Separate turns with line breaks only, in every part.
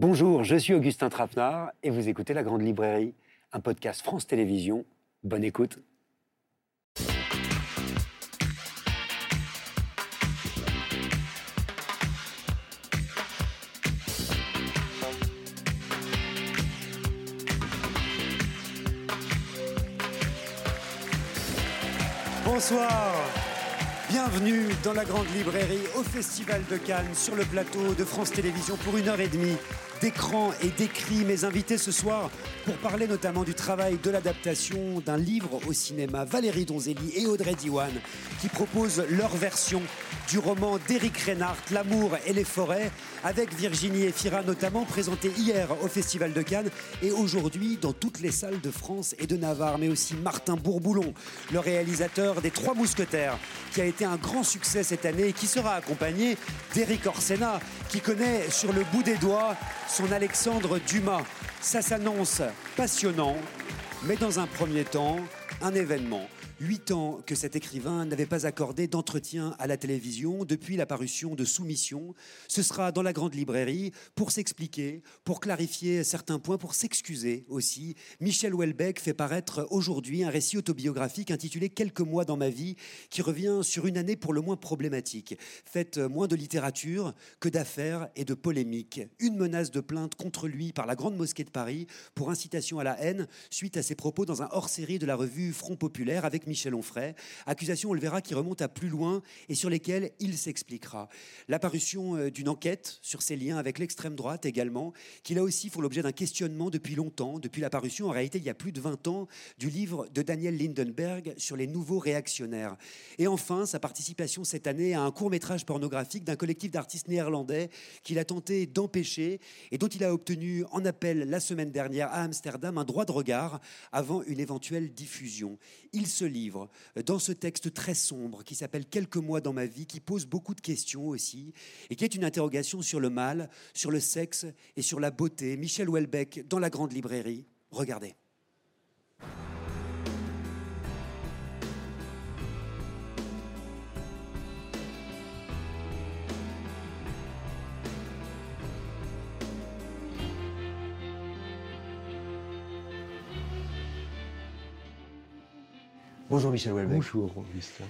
Bonjour, je suis Augustin Trapenard et vous écoutez La Grande Librairie, un podcast France Télévisions. Bonne écoute. Bonsoir, bienvenue dans la Grande Librairie au Festival de Cannes sur le plateau de France Télévisions pour une heure et demie d'écran et d'écrit. Mes invités ce soir pour parler notamment du travail de l'adaptation d'un livre au cinéma, Valérie Donzelli et Audrey Diwan, qui proposent leur version du roman d'Éric Reinhardt, L'amour et les forêts, avec Virginie Efira notamment, présenté hier au Festival de Cannes et aujourd'hui dans toutes les salles de France et de Navarre, mais aussi Martin Bourboulon, le réalisateur des Trois Mousquetaires, qui a été un grand succès cette année et qui sera accompagné d'Éric Orsena, qui connaît sur le bout des doigts son Alexandre Dumas. Ça s'annonce passionnant, mais dans un premier temps, un événement. Huit ans que cet écrivain n'avait pas accordé d'entretien à la télévision depuis la parution de Soumission. Ce sera dans la grande librairie pour s'expliquer, pour clarifier certains points, pour s'excuser aussi. Michel Houellebecq fait paraître aujourd'hui un récit autobiographique intitulé Quelques mois dans ma vie, qui revient sur une année pour le moins problématique, faite moins de littérature que d'affaires et de polémiques. Une menace de plainte contre lui par la Grande Mosquée de Paris pour incitation à la haine suite à ses propos dans un hors-série de la revue Front Populaire avec Michel Onfray. Accusation, on le verra, qui remonte à plus loin et sur lesquelles il s'expliquera. L'apparition euh, d'une enquête sur ses liens avec l'extrême droite également, qui là aussi font l'objet d'un questionnement depuis longtemps, depuis l'apparition en réalité il y a plus de 20 ans du livre de Daniel Lindenberg sur les nouveaux réactionnaires. Et enfin, sa participation cette année à un court métrage pornographique d'un collectif d'artistes néerlandais qu'il a tenté d'empêcher et dont il a obtenu en appel la semaine dernière à Amsterdam un droit de regard avant une éventuelle diffusion. Il se lit dans ce texte très sombre qui s'appelle Quelques mois dans ma vie, qui pose beaucoup de questions aussi, et qui est une interrogation sur le mal, sur le sexe et sur la beauté. Michel Houellebecq dans la grande librairie. Regardez. Bonjour Michel Houellebecq.
Bonjour Augustin.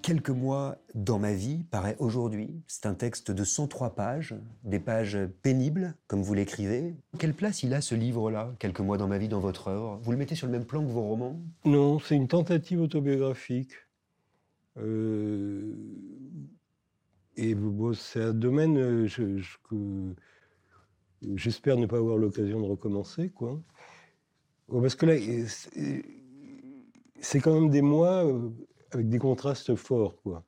Quelques mois dans ma vie paraît aujourd'hui. C'est un texte de 103 pages, des pages pénibles, comme vous l'écrivez. Quelle place il a ce livre-là, Quelques mois dans ma vie, dans votre œuvre? Vous le mettez sur le même plan que vos romans?
Non, c'est une tentative autobiographique. Euh, et c'est un domaine euh, que j'espère ne pas avoir l'occasion de recommencer, quoi. Parce que là, c'est quand même des mois euh, avec des contrastes forts, quoi.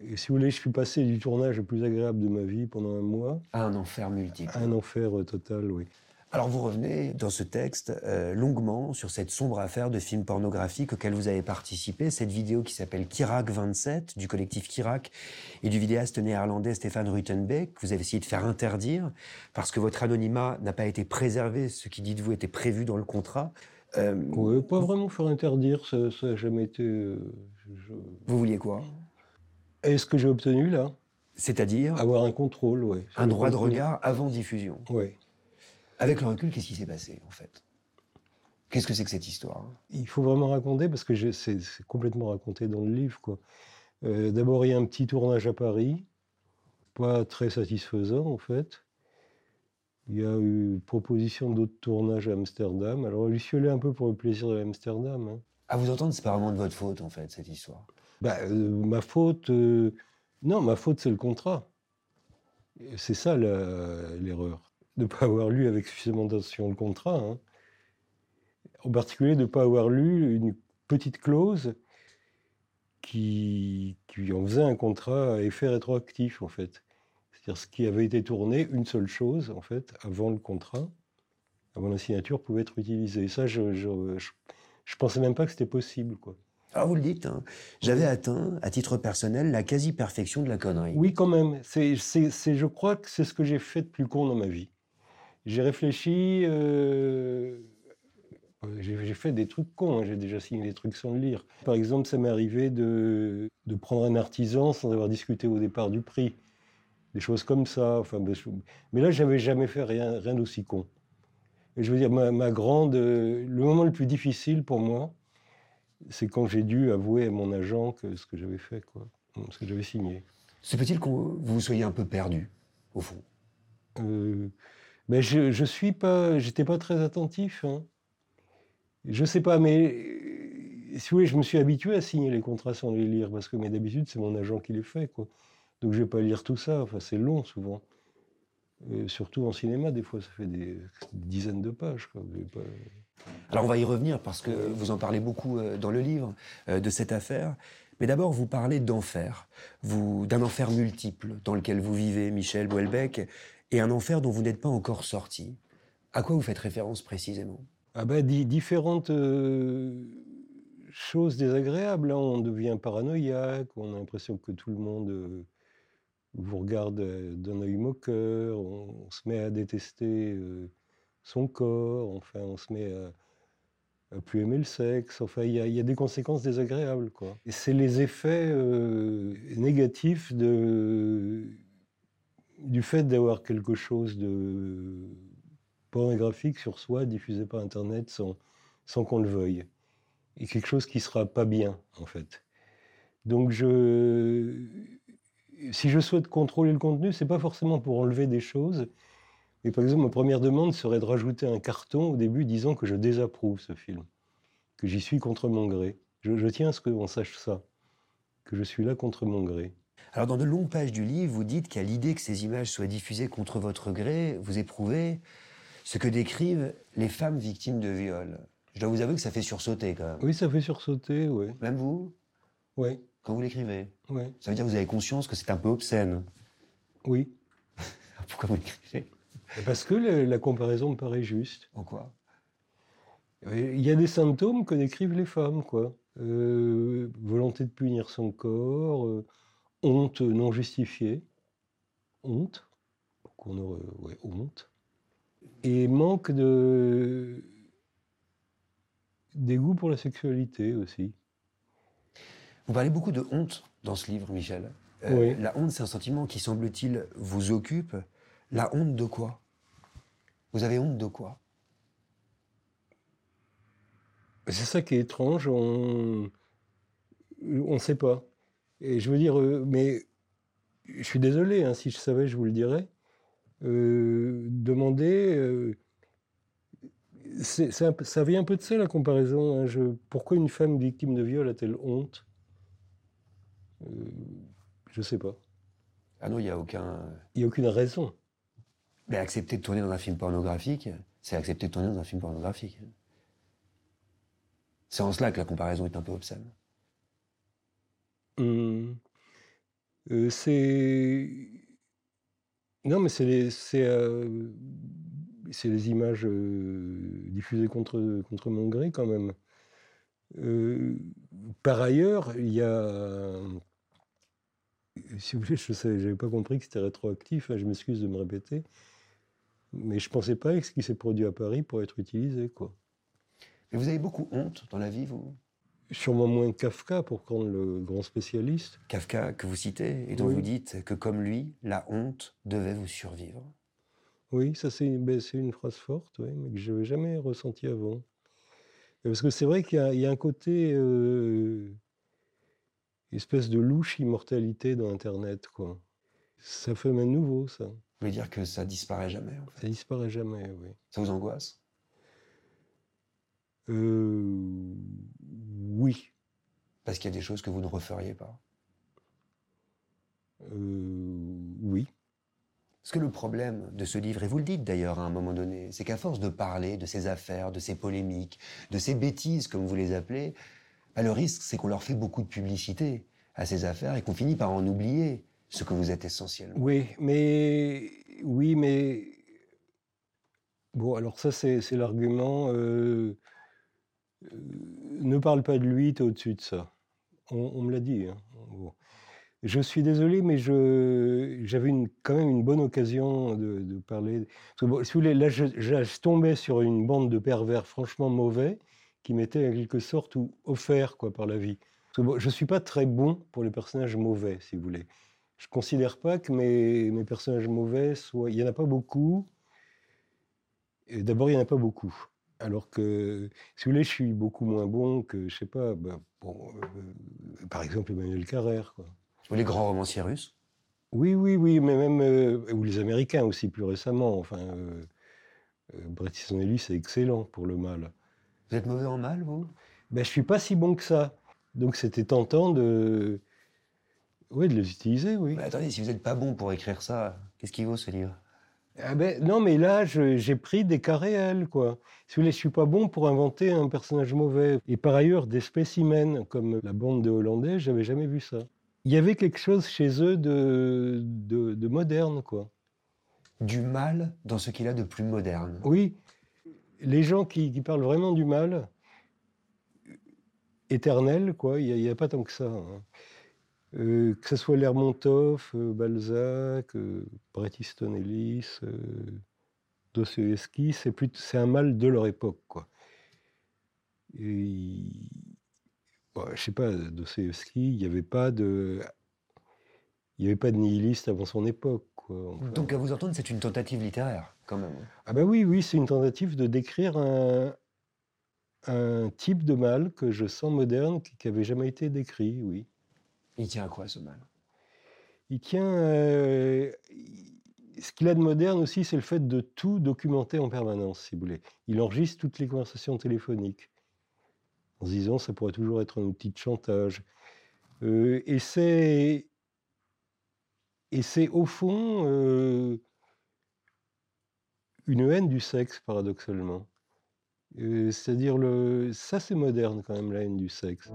Et si vous voulez, je suis passé du tournage le plus agréable de ma vie pendant un mois.
À un enfer multiple.
un enfer euh, total, oui.
Alors vous revenez dans ce texte euh, longuement sur cette sombre affaire de film pornographique auquel vous avez participé, cette vidéo qui s'appelle Kirak 27 du collectif Kirak et du vidéaste néerlandais Stéphane Rutenbeck que vous avez essayé de faire interdire parce que votre anonymat n'a pas été préservé, ce qui dit de vous était prévu dans le contrat.
Euh, oui, pas vraiment faire interdire, ça n'a jamais été. Euh,
vous vouliez quoi?
Est ce que j'ai obtenu là?
C'est-à-dire?
Avoir un contrôle, oui.
Un droit de regard avant diffusion
Oui.
Avec le recul, qu'est-ce qui s'est passé en fait? Qu'est-ce que c'est que cette histoire?
Il faut vraiment raconter parce que c'est complètement raconté dans le livre. quoi. Euh, d'abord, il y a un petit tournage à Paris, pas très satisfaisant en fait. Il y a eu proposition d'autres tournages à Amsterdam. Alors, je un peu pour le plaisir de Amsterdam. Hein.
À vous entendre, c'est pas vraiment de votre faute, en fait, cette histoire.
Bah, euh, ma faute. euh, non, ma faute, c'est le contrat. C'est ça l'erreur. De ne pas avoir lu avec suffisamment d'attention le contrat. hein. En particulier, de ne pas avoir lu une petite clause qui, qui en faisait un contrat à effet rétroactif, en fait. C'est-à-dire ce qui avait été tourné, une seule chose, en fait, avant le contrat, avant la signature, pouvait être utilisé. Et ça, je, je, je, pensais même pas que c'était possible, quoi.
Ah, vous le dites, hein. j'avais atteint, à titre personnel, la quasi-perfection de la connerie.
Oui, quand même. C'est, je crois que c'est ce que j'ai fait de plus con dans ma vie. J'ai réfléchi, euh, j'ai, fait des trucs cons, hein. j'ai déjà signé des trucs sans le lire. Par exemple, ça m'est arrivé de, de prendre un artisan sans avoir discuté au départ du prix. Des choses comme ça. Enfin, mais là, j'avais jamais fait rien, rien d'aussi con. Et je veux dire, ma, grande, le moment le plus difficile pour moi, c'est quand j'ai dû avouer à mon agent que ce que j'avais fait, quoi, ce que j'avais signé.
Se peut-il que vous soyez un peu perdu, au fond?
Euh, mais je, je suis pas, j'étais pas très attentif. Hein. Je sais pas, mais si vous voulez, je me suis habitué à signer les contrats sans les lire parce que, mais d'habitude, c'est mon agent qui les fait, quoi. Donc je vais pas lire tout ça. Enfin, c'est long souvent. surtout en cinéma, des fois, ça fait des, dizaines de pages.
Alors on va y revenir parce que vous en parlez beaucoup euh, dans le livre euh, de cette affaire. Mais d'abord, vous parlez d'enfer, vous d'un enfer multiple dans lequel vous vivez, Michel Houellebecq, et un enfer dont vous n'êtes pas encore sorti. À quoi vous faites référence précisément?
Ah ben, différentes euh, choses désagréables. Hein. On devient paranoïaque, on a l'impression que tout le monde vous regarde d'un œil moqueur, on, se met à détester son corps, enfin, on se met à, plus aimer le sexe. Enfin, il y, a des conséquences désagréables. Quoi. C'est les effets négatifs de, du fait d'avoir quelque chose de pornographique sur soi diffusé par Internet sans, sans qu'on le veuille. Et quelque chose qui sera pas bien, en fait. Donc je, si je souhaite contrôler le contenu, c'est pas forcément pour enlever des choses. Mais par exemple, ma première demande serait de rajouter un carton au début disant que je désapprouve ce film, que j'y suis contre mon gré. Je, tiens à ce qu'on sache ça, que je suis là contre mon gré.
Alors, dans de longues pages du livre, vous dites qu'à l'idée que ces images soient diffusées contre votre gré, vous éprouvez ce que décrivent les femmes victimes de viol. Je dois vous avouer que ça fait sursauter quand même.
Oui, ça fait sursauter, oui.
Même vous?
Oui
quand vous l'écrivez. Ça veut dire que vous avez conscience que c'est un peu obscène
Oui.
Pourquoi vous l'écrivez?
Parce que la, comparaison me paraît juste.
En quoi?
Il y a des symptômes que décrivent les femmes, quoi. Euh, volonté de punir son corps, euh, honte non justifiée, honte, qu'on aurait, ouais, honte, et manque de dégoût pour la sexualité aussi.
Vous parlez beaucoup de honte dans ce livre, Michel. Euh, la honte, c'est un sentiment qui, semble-t-il, vous occupe. La honte de quoi? Vous avez honte de quoi?
C'est ça qui est étrange. On ne sait pas. Et je veux dire, euh, mais je suis désolé, hein, si je savais, je vous le dirais. Euh, demander. ça vient un peu de ça, la comparaison. Hein. Je, pourquoi une femme victime de viol a-t-elle honte? euh, je sais pas.
Ah non, il n'y a aucun.
Il n'y a aucune raison.
Mais accepter de tourner dans un film pornographique, c'est accepter de tourner dans un film pornographique. C'est en cela que la comparaison est un peu obscène.
Hum. Euh, c'est. Non, mais c'est les, c'est, euh, les images diffusées contre, contre mon gré, quand même. par ailleurs, il y a si vous voulez, je n'avais pas compris que c'était rétroactif, hein, je m'excuse de me répéter, mais je ne pensais pas que ce qui s'est produit à Paris pourrait être utilisé. Quoi.
Mais vous avez beaucoup honte dans la vie, vous?
Sûrement moins Kafka, pour prendre le grand spécialiste.
Kafka, que vous citez, et dont vous dites que comme lui, la honte devait vous survivre.
Oui, ça c'est une, ben, une phrase forte, mais que je n'avais jamais ressenti avant. Parce que c'est vrai qu'il y, a un côté... Euh, espèce de louche immortalité dans Internet, quoi. Ça fait même nouveau, ça. Vous
voulez dire que ça disparaît jamais en
Ça disparaît jamais, oui.
Ça vous angoisse
euh... Oui.
Parce qu'il y a des choses que vous ne referiez pas
euh... Oui.
Parce que le problème de ce livre, et vous le dites d'ailleurs à un moment donné, c'est qu'à force de parler de ces affaires, de ces polémiques, de ces bêtises, comme vous les appelez, bah, le risque, c'est qu'on leur fait beaucoup de publicité à ces affaires et qu'on finit par en oublier ce que vous êtes essentiellement.
Oui, mais oui, mais bon, alors ça c'est l'argument. Euh, euh, ne parle pas de lui, tu es au-dessus de ça. On, me l'a dit. Hein. Je suis désolé, mais j'avais quand même une bonne occasion de, parler. si vous voulez, là, je, tombais sur une bande de pervers franchement mauvais qui m'était en quelque sorte ou offert quoi, par la vie. je ne suis pas très bon pour les personnages mauvais, si vous voulez. je considère pas que mes, mes personnages mauvais soient. Il y en a pas beaucoup. D'abord, il y en a pas beaucoup. Alors que, si vous voulez, je suis beaucoup moins bon que, je sais pas, bon, euh, par exemple, Emmanuel Carrère. Quoi.
Ou les grands romanciers russes
Oui, oui, oui, mais même. euh, ou les Américains aussi, plus récemment. Enfin, euh, euh, Bret Easton Ellis est excellent pour le mal.
Vous êtes mauvais en mal, vous?
Ben, je suis pas si bon que ça. Donc, c'était tentant de. Oui, de les utiliser, oui.
Mais Attendez, si vous n'êtes pas bon pour écrire ça, qu'est-ce qui vaut ce livre?
Ah ben, non, mais là, j'ai pris des cas réels, quoi. Si vous voulez, je suis pas bon pour inventer un personnage mauvais. Et par ailleurs, des spécimens, comme la bande de Hollandais, j'avais jamais vu ça. Il y avait quelque chose chez eux de, de, de moderne, quoi.
Du mal dans ce qu'il a de plus moderne.
Oui, les gens qui, parlent vraiment du mal, éternel, quoi, il n'y a, pas tant que ça. hein. Euh, que ce soit Lermontov, euh, Balzac, euh, Bret Easton euh, Dostoïevski, c'est un mal de leur époque, quoi. Et bon, je sais pas, Dostoïevski, il n'y avait pas de, il y avait pas de nihiliste avant son époque, quoi. Enfin,
Donc à vous entendre, c'est une tentative littéraire, quand même.
ah ben oui, oui, c'est une tentative de décrire un, un type de mal que je sens moderne, qui n'avait jamais été décrit, oui.
Il tient à quoi ce mal?
Il tient... euh, ce qu'il a de moderne aussi, c'est le fait de tout documenter en permanence, si vous voulez. Il enregistre toutes les conversations téléphoniques, en se disant ça pourrait toujours être un outil de chantage. Euh, et c'est... Et c'est au fond euh, une haine du sexe, paradoxalement. Euh, C'est-à-dire, ça c'est moderne quand même, la haine du sexe.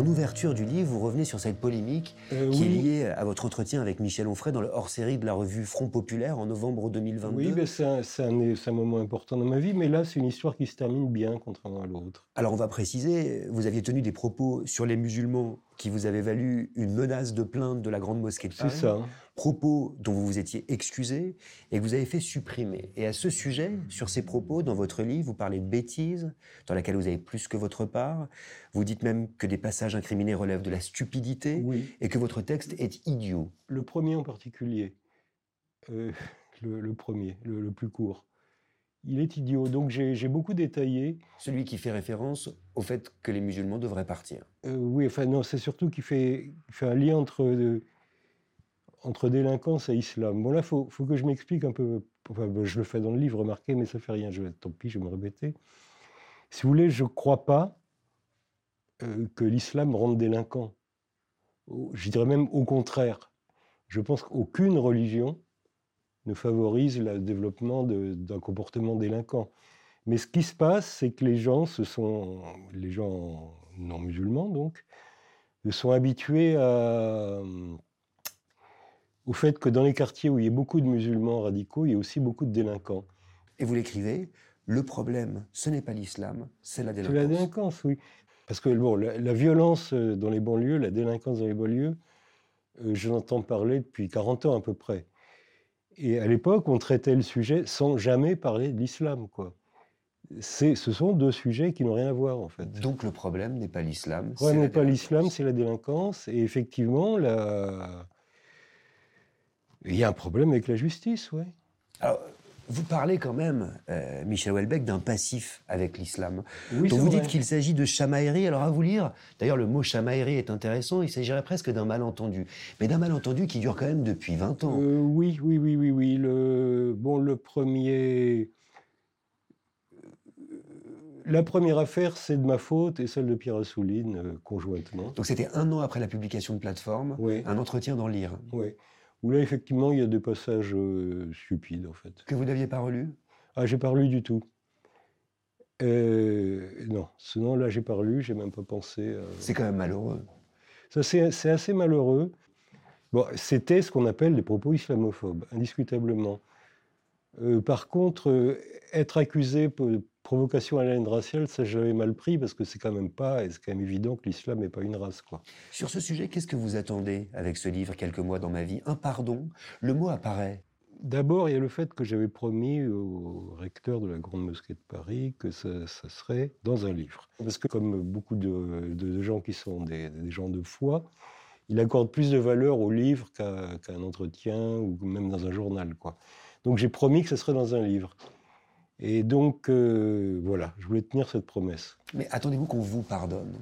En ouverture du livre, vous revenez sur cette polémique
Euh,
qui est liée à votre entretien avec Michel Onfray dans le hors-série de la revue Front Populaire en novembre 2022.
Oui, ben, c'est un, un moment important dans ma vie, mais là, c'est une histoire qui se termine bien, contrairement à l'autre.
Alors on va préciser, vous aviez tenu des propos sur les musulmans qui vous avaient valu une menace de plainte de la Grande Mosquée de
C'est
Paris.
ça.
Propos dont vous vous étiez excusé et que vous avez fait supprimer. Et à ce sujet, sur ces propos, dans votre livre, vous parlez de bêtises, dans laquelle vous avez plus que votre part. Vous dites même que des passages incriminés relèvent de la stupidité
Oui.
et que votre texte est idiot.
Le premier en particulier, euh, le, le premier, le, le plus court, il est idiot. Donc j'ai beaucoup détaillé.
Celui qui fait référence au fait que les musulmans devraient partir.
Euh, oui, enfin non, c'est surtout qu'il fait, un lien entre, euh, entre délinquance et islam. Bon là, il faut, faut que je m'explique un peu. Enfin, ben, je le fais dans le livre, remarquez, mais ça fait rien. Je, tant pis, je vais me répéter. Si vous voulez, je ne crois pas euh, que l'islam rende délinquant. Je dirais même au contraire. Je pense qu'aucune religion ne favorise le développement d'un comportement délinquant. Mais ce qui se passe, c'est que les gens se sont, les gens non musulmans donc, sont habitués à, au fait que dans les quartiers où il y a beaucoup de musulmans radicaux, il y a aussi beaucoup de délinquants.
Et vous l'écrivez, le problème, ce n'est pas l'islam, c'est la
C'est
délinquance.
la délinquance, oui. Parce que bon, la, la violence euh, dans les banlieues, la délinquance dans les banlieues, euh, je l'entends parler depuis 40 ans à peu près. Et à l'époque, on traitait le sujet sans jamais parler de l'islam, quoi. Ce sont deux sujets qui n'ont rien à voir, en fait.
Donc le problème n'est pas l'islam.
Le problème n'est pas l'islam, c'est la délinquance. Et effectivement, la... il y a un problème avec la justice, oui.
Alors, vous parlez quand même, euh, Michel Houellebecq, d'un passif avec l'islam.
Oui,
dont
c'est
vous
vrai.
dites qu'il s'agit de chamaillerie. Alors à vous lire, d'ailleurs le mot chamaillerie est intéressant, il s'agirait presque d'un malentendu. Mais d'un malentendu qui dure quand même depuis 20 ans.
Euh, oui, oui, oui, oui, oui. Le, bon, le premier. La première affaire, c'est de ma faute et celle de Pierre Assouline, euh, conjointement.
Donc c'était un an après la publication de Plateforme,
Oui,
un entretien dans Lire,
oui. Où là, effectivement, il y a des passages euh, stupides, en fait.
que vous n'aviez pas relu.
Ah, j'ai pas lu du tout. Euh, non, sinon, là, j'ai pas lu, j'ai même pas pensé. à-
C'est quand même malheureux.
Ça, c'est assez malheureux. Bon, c'était ce qu'on appelle des propos islamophobes, indiscutablement. Euh, par contre, euh, être accusé pour provocation à la haine raciale, ça j'avais mal pris parce que c'est quand même pas, et c'est quand même évident que l'islam n'est pas une race, quoi.
Sur ce sujet, qu'est-ce que vous attendez avec ce livre Quelques mois dans ma vie? Un pardon? Le mot apparaît.
D'abord, il y a le fait que j'avais promis au recteur de la Grande Mosquée de Paris que ça, serait dans un livre. Parce que comme beaucoup de, gens qui sont des, gens de foi, il accorde plus de valeur au livre qu'à un entretien ou même dans un journal. Quoi. Donc j'ai promis que ce serait dans un livre. Et donc, euh, voilà, je voulais tenir cette promesse.
Mais attendez-vous qu'on vous pardonne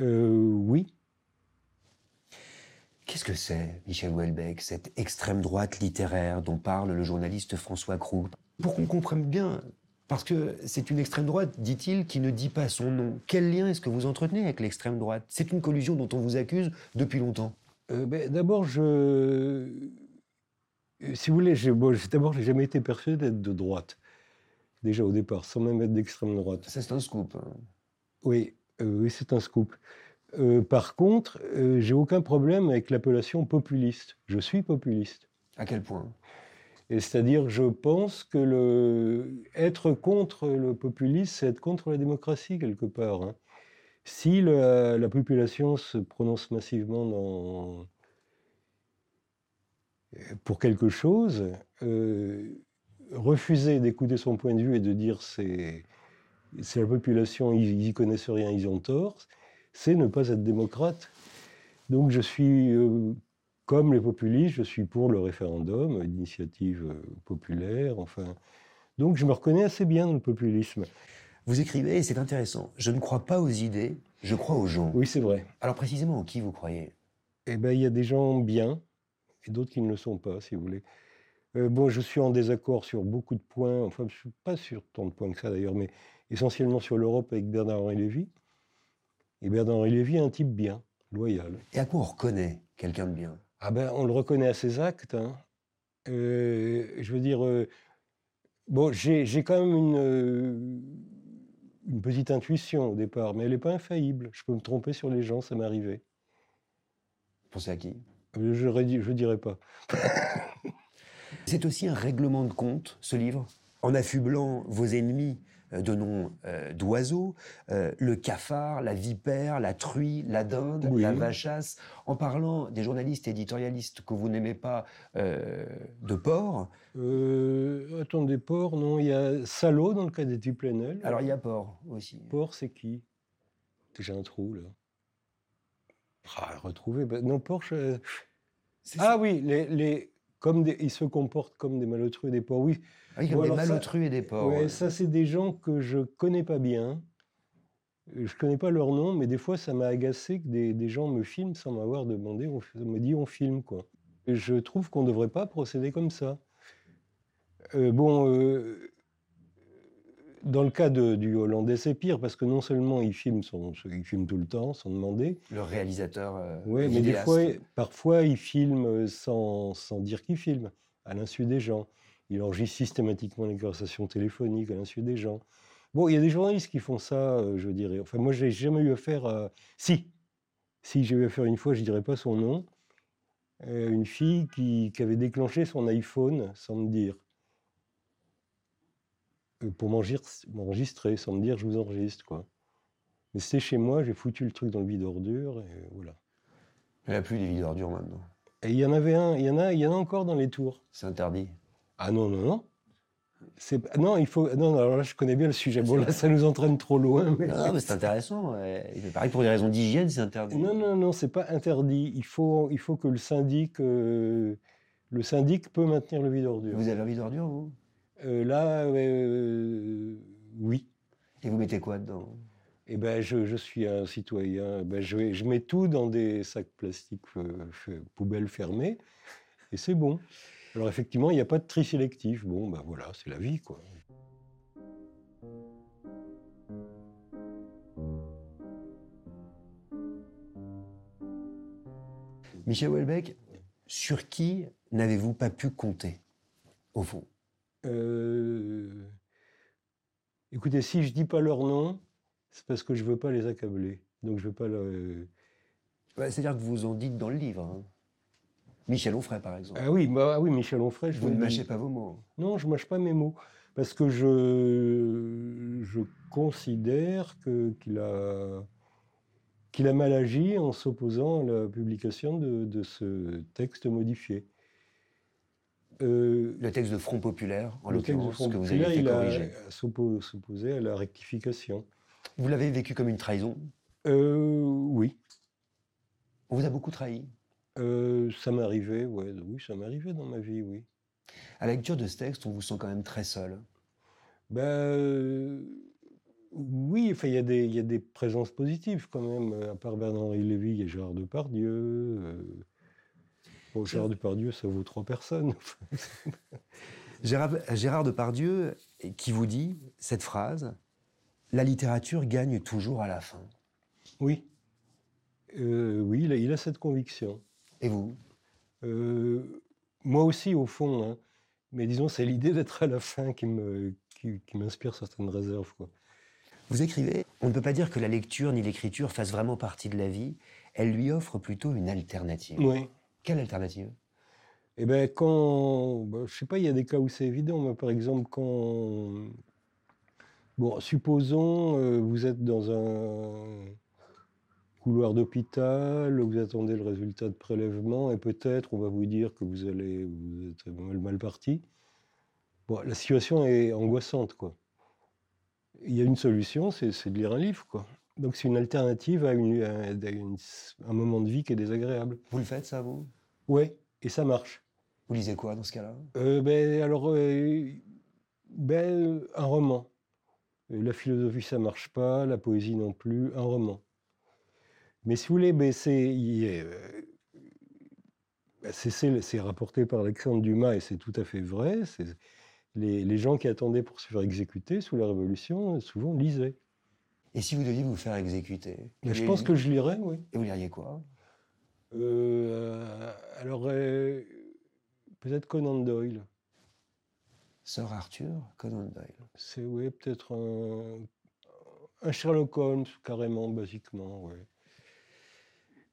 euh, Oui.
Qu'est-ce que c'est, Michel Houellebecq, cette extrême droite littéraire dont parle le journaliste François Croux Pour qu'on comprenne bien, parce que c'est une extrême droite, dit-il, qui ne dit pas son nom. Quel lien est-ce que vous entretenez avec l'extrême droite? C'est une collusion dont on vous accuse depuis longtemps.
Euh, ben, d'abord, je... Si vous voulez, d'abord, je n'ai jamais été persuadé d'être de droite. Déjà au départ, sans même être d'extrême droite.
Ça, c'est un scoop. Hein.
Oui, euh, oui c'est un scoop. Euh, par contre, euh, j'ai aucun problème avec l'appellation populiste. Je suis populiste.
À quel point?
C'est-à-dire, je pense que le... être contre le populisme, c'est être contre la démocratie quelque part. Hein. Si la, population se prononce massivement dans... pour quelque chose, euh, refuser d'écouter son point de vue et de dire c'est la population, ils, n'y connaissent rien, ils ont tort, c'est ne pas être démocrate. Donc je suis, euh, comme les populistes, je suis pour le référendum, l'initiative euh, populaire, enfin. Donc je me reconnais assez bien dans le populisme.
Vous écrivez, et c'est intéressant, je ne crois pas aux idées, je crois aux gens.
Oui, c'est vrai.
Alors précisément, en qui vous croyez?
Eh bien, il y a des gens bien, et d'autres qui ne le sont pas, si vous voulez. Euh, bon, je suis en désaccord sur beaucoup de points, enfin, je ne suis pas sur tant de points que ça d'ailleurs, mais essentiellement sur l'Europe avec Bernard-Henri Lévy. Et Bernard-Henri Lévy est un type bien, loyal.
Et à quoi on reconnaît quelqu'un de bien?
Ah ben, on le reconnaît à ses actes. Hein. Euh, je veux dire, euh, bon, j'ai quand même une, une petite intuition au départ, mais elle n'est pas infaillible. Je peux me tromper sur les gens, ça m'est arrivé.
Pensez à qui?
Je ne dirais pas.
C'est aussi un règlement de compte, ce livre, en affublant vos ennemis euh, de noms euh, d'oiseaux, euh, le cafard, la vipère, la truie, la dinde, la vachasse, en parlant des journalistes éditorialistes que vous n'aimez pas de porc.
attendez, porc, non, il y a salaud dans le cas des Duplenel.
Alors il y a porc aussi.
Porc, c'est qui? J'ai un trou là. Ah, retrouver. Ben, non, porc. Ah oui, les, les, comme ils se comportent comme des malotrus et des porcs, oui.
Ah oui, comme des malotrus et des porcs.
Ouais, ça, c'est des gens que je connais pas bien. Je connais pas leur nom, mais des fois, ça m'a agacé que des, gens me filment sans m'avoir demandé. On me dit on filme, quoi. Et je trouve qu'on ne devrait pas procéder comme ça. Euh, bon, euh, dans le cas du Hollandais, c'est pire parce que non seulement il filme, son, il filme tout le temps sans demander.
Le réalisateur. Euh,
oui, mais des fois, parfois, il filme sans, sans dire qu'il filme, à l'insu des gens. Il enregistre systématiquement les conversations téléphoniques à l'insu des gens. Bon, il y a des journalistes qui font ça, euh, je dirais. Enfin, moi, j'ai jamais eu affaire à. Si, si j'ai eu affaire une fois, je dirais pas son nom. Euh, une fille qui, qui avait déclenché son iPhone sans me dire. Euh, pour m'enregistrer sans me dire je vous enregistre quoi. Mais c'était chez moi, j'ai foutu le truc dans le vide ordure et voilà.
Il n'y a plus des vides ordures maintenant.
Et il y en avait un, il y en a, il y en a encore dans les tours.
C'est interdit.
Ah non non non. C'est non, il faut non, alors là je connais bien le sujet. Bon là ça nous entraîne trop loin.
Mais... Non, mais c'est intéressant. Il paraît pour des raisons d'hygiène, c'est interdit.
Non non non, c'est pas interdit. Il faut il faut que le syndic euh, le syndic peut maintenir le vide ordure.
Vous avez un vide ordure vous?
Euh, là, euh, oui.
Et vous mettez quoi dedans?
Eh ben, je, suis un citoyen. Ben, je, je, mets tout dans des sacs plastiques euh, poubelles fermées, et c'est bon. Alors effectivement, il n'y a pas de tri sélectif. Bon, ben voilà, c'est la vie, quoi.
Michel Houellebecq, sur qui n'avez-vous pas pu compter, au fond?
Euh, écoutez, si je dis pas leur nom, c'est parce que je veux pas les accabler. Donc je veux pas le.
C'est-à-dire que vous en dites dans le livre. Hein. Michel Onfray, par exemple.
Ah oui, bah, ah oui Michel Onfray.
Je vous ne mâchez pas vos mots.
Non, je mâche pas mes mots. Parce que je, je considère qu'il a, qu'il a mal agi en s'opposant à la publication de, de ce texte modifié.
Euh, Le texte de Front Populaire, en l'occurrence, que vous avez
fait corriger. Il s'opposer à la rectification.
Vous l'avez vécu comme une trahison?
Euh, Oui.
On vous a beaucoup trahi?
Euh, Ça m'est arrivé, ouais, oui, ça m'est arrivé dans ma vie, oui.
À la lecture de ce texte, on vous sent quand même très seul.
Ben, oui, enfin, il y, a des, y a des présences positives quand même. À part Bernard-Henri Lévy, il y a Gérard Depardieu. Bon, Gérard Depardieu, ça vaut trois personnes.
Gérard, Gérard Depardieu qui vous dit cette phrase La littérature gagne toujours à la fin.
Oui. Euh, oui, il a, il a, cette conviction.
Et vous?
Euh, Moi aussi, au fond. Hein. Mais disons, c'est l'idée d'être à la fin qui me, qui, qui m'inspire certaines réserves. Quoi.
Vous écrivez On ne peut pas dire que la lecture ni l'écriture fassent vraiment partie de la vie. Elle lui offre plutôt une alternative.
Oui.
Quelle alternative?
Eh bien, quand. Bah, je sais pas, il y a des cas où c'est évident. Mais par exemple, quand. Bon, supposons, euh, vous êtes dans un couloir d'hôpital, vous attendez le résultat de prélèvement, et peut-être on va vous dire que vous allez, vous êtes mal, mal parti. Bon, la situation est angoissante, quoi il y a une solution, c'est de lire un livre, quoi. Donc c'est une alternative à, une, un moment de vie qui est désagréable.
Vous le faites, ça, vous?
Oui, et ça marche.
Vous lisez quoi dans ce cas-là?
Euh, ben, Alors, euh, ben, un roman. La philosophie, ça marche pas, la poésie non plus, un roman. Mais si vous voulez, ben, c'est ben, rapporté par Alexandre Dumas et c'est tout à fait vrai les, gens qui attendaient pour se faire exécuter sous la Révolution, souvent lisaient.
Et si vous deviez vous faire exécuter?
Je pense que je lirais, oui.
Et vous liriez quoi?
Euh, Alors, euh, peut-être Conan Doyle.
Sir Arthur, Conan Doyle.
C'est, oui, peut-être un, Sherlock Holmes, carrément, basiquement, oui.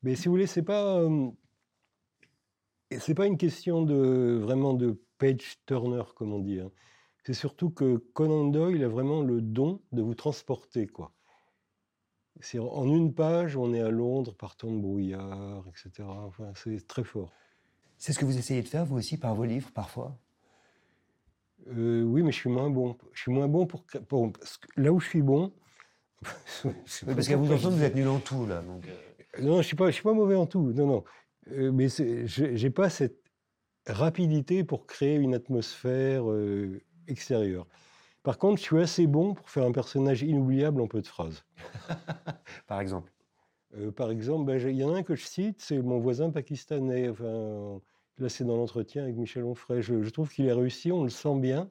Mais si vous voulez, c'est pas... Euh, c'est pas une question de vraiment de page turner, comme on dit. Hein. C'est surtout que Conan Doyle a vraiment le don de vous transporter, quoi. C'est en une page, on est à Londres, par temps de brouillard, etc. Enfin, c'est très fort.
C'est ce que vous essayez de faire, vous aussi, par vos livres, parfois?
Euh, Oui, mais je suis moins bon. Je suis moins bon pour... pour là où je suis bon...
parce qu'à vous entendre, vous êtes nul en tout, là. Donc...
Euh. Non, je ne suis, pas, je suis pas mauvais en tout. Non, non. Euh, mais je n'ai pas cette rapidité pour créer une atmosphère euh, extérieure. Par contre, je suis assez bon pour faire un personnage inoubliable en peu de phrases.
par exemple
euh, Par exemple, ben, il y en a un que je cite, c'est mon voisin pakistanais. Enfin, là, c'est dans l'entretien avec Michel Onfray. Je, trouve qu'il est réussi, on le sent bien,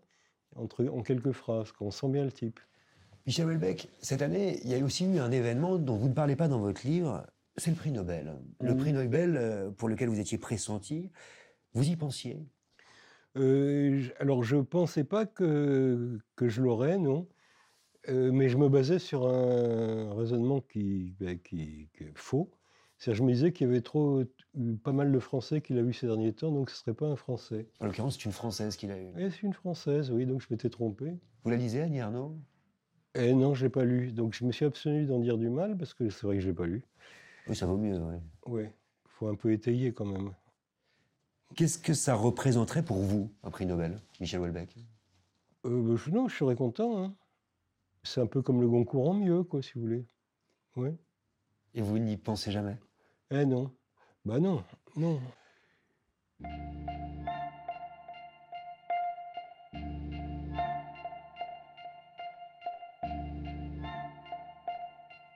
entre, en quelques phrases, on sent bien le type.
Michel Houellebecq, cette année, il y a aussi eu un événement dont vous ne parlez pas dans votre livre, c'est le prix Nobel. Le prix Nobel euh, pour lequel vous étiez pressenti. Vous y pensiez?
Euh, Alors, je ne pensais pas que, que je l'aurais, non. Euh, mais je me basais sur un raisonnement qui, ben, qui, est faux. cest je me disais qu'il y avait trop, pas mal de Français qu'il a eu ces derniers temps, donc ce ne serait pas un Français.
En l'occurrence, c'est une Française qu'il a eu.
Oui, c'est une Française, oui, donc je m'étais trompé.
Vous la lisez, Annie Arnaud?
Eh Non, je ne l'ai pas lu. Donc je me suis abstenu d'en dire du mal, parce que c'est vrai que je ne l'ai pas lu.
Oui, ça vaut mieux, oui.
Oui, il faut un peu étayer quand même.
Qu'est-ce que ça représenterait pour vous, un prix Nobel, Michel Houellebecq?
Euh, bah, Non, je serais content. Hein. C'est un peu comme le Goncourt en mieux, quoi, si vous voulez. Oui.
Et vous n'y pensez jamais?
Eh non. Bah non, non.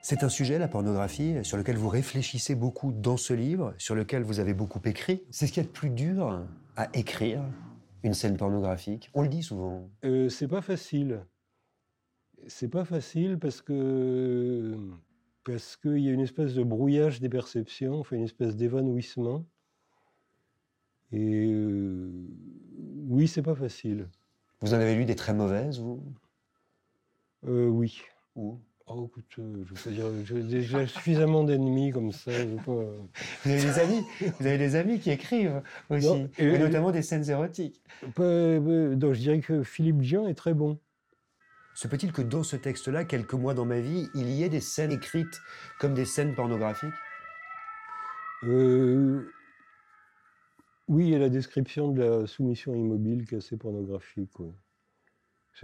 C'est un sujet, la pornographie, sur lequel vous réfléchissez beaucoup dans ce livre, sur lequel vous avez beaucoup écrit. C'est ce qu'il y a de plus dur à écrire, une scène pornographique. On le dit souvent.
Euh, c'est pas facile. C'est pas facile parce que parce qu'il y a une espèce de brouillage des perceptions, enfin une espèce d'évanouissement. Et euh, oui, c'est pas facile.
Vous en avez lu des très mauvaises, vous?
Euh, Oui.
Où
Oh, écoute, euh, je veux dire, j'ai déjà suffisamment d'ennemis comme ça.
Vous avez des amis, vous avez des amis qui écrivent aussi, et, notamment des scènes érotiques.
donc, je dirais que Philippe Dian est très bon.
Se peut-il que dans ce texte-là, quelques mois dans ma vie, il y ait des scènes écrites comme des scènes pornographiques?
Euh, Oui, et la description de la soumission immobile qui est assez pornographique.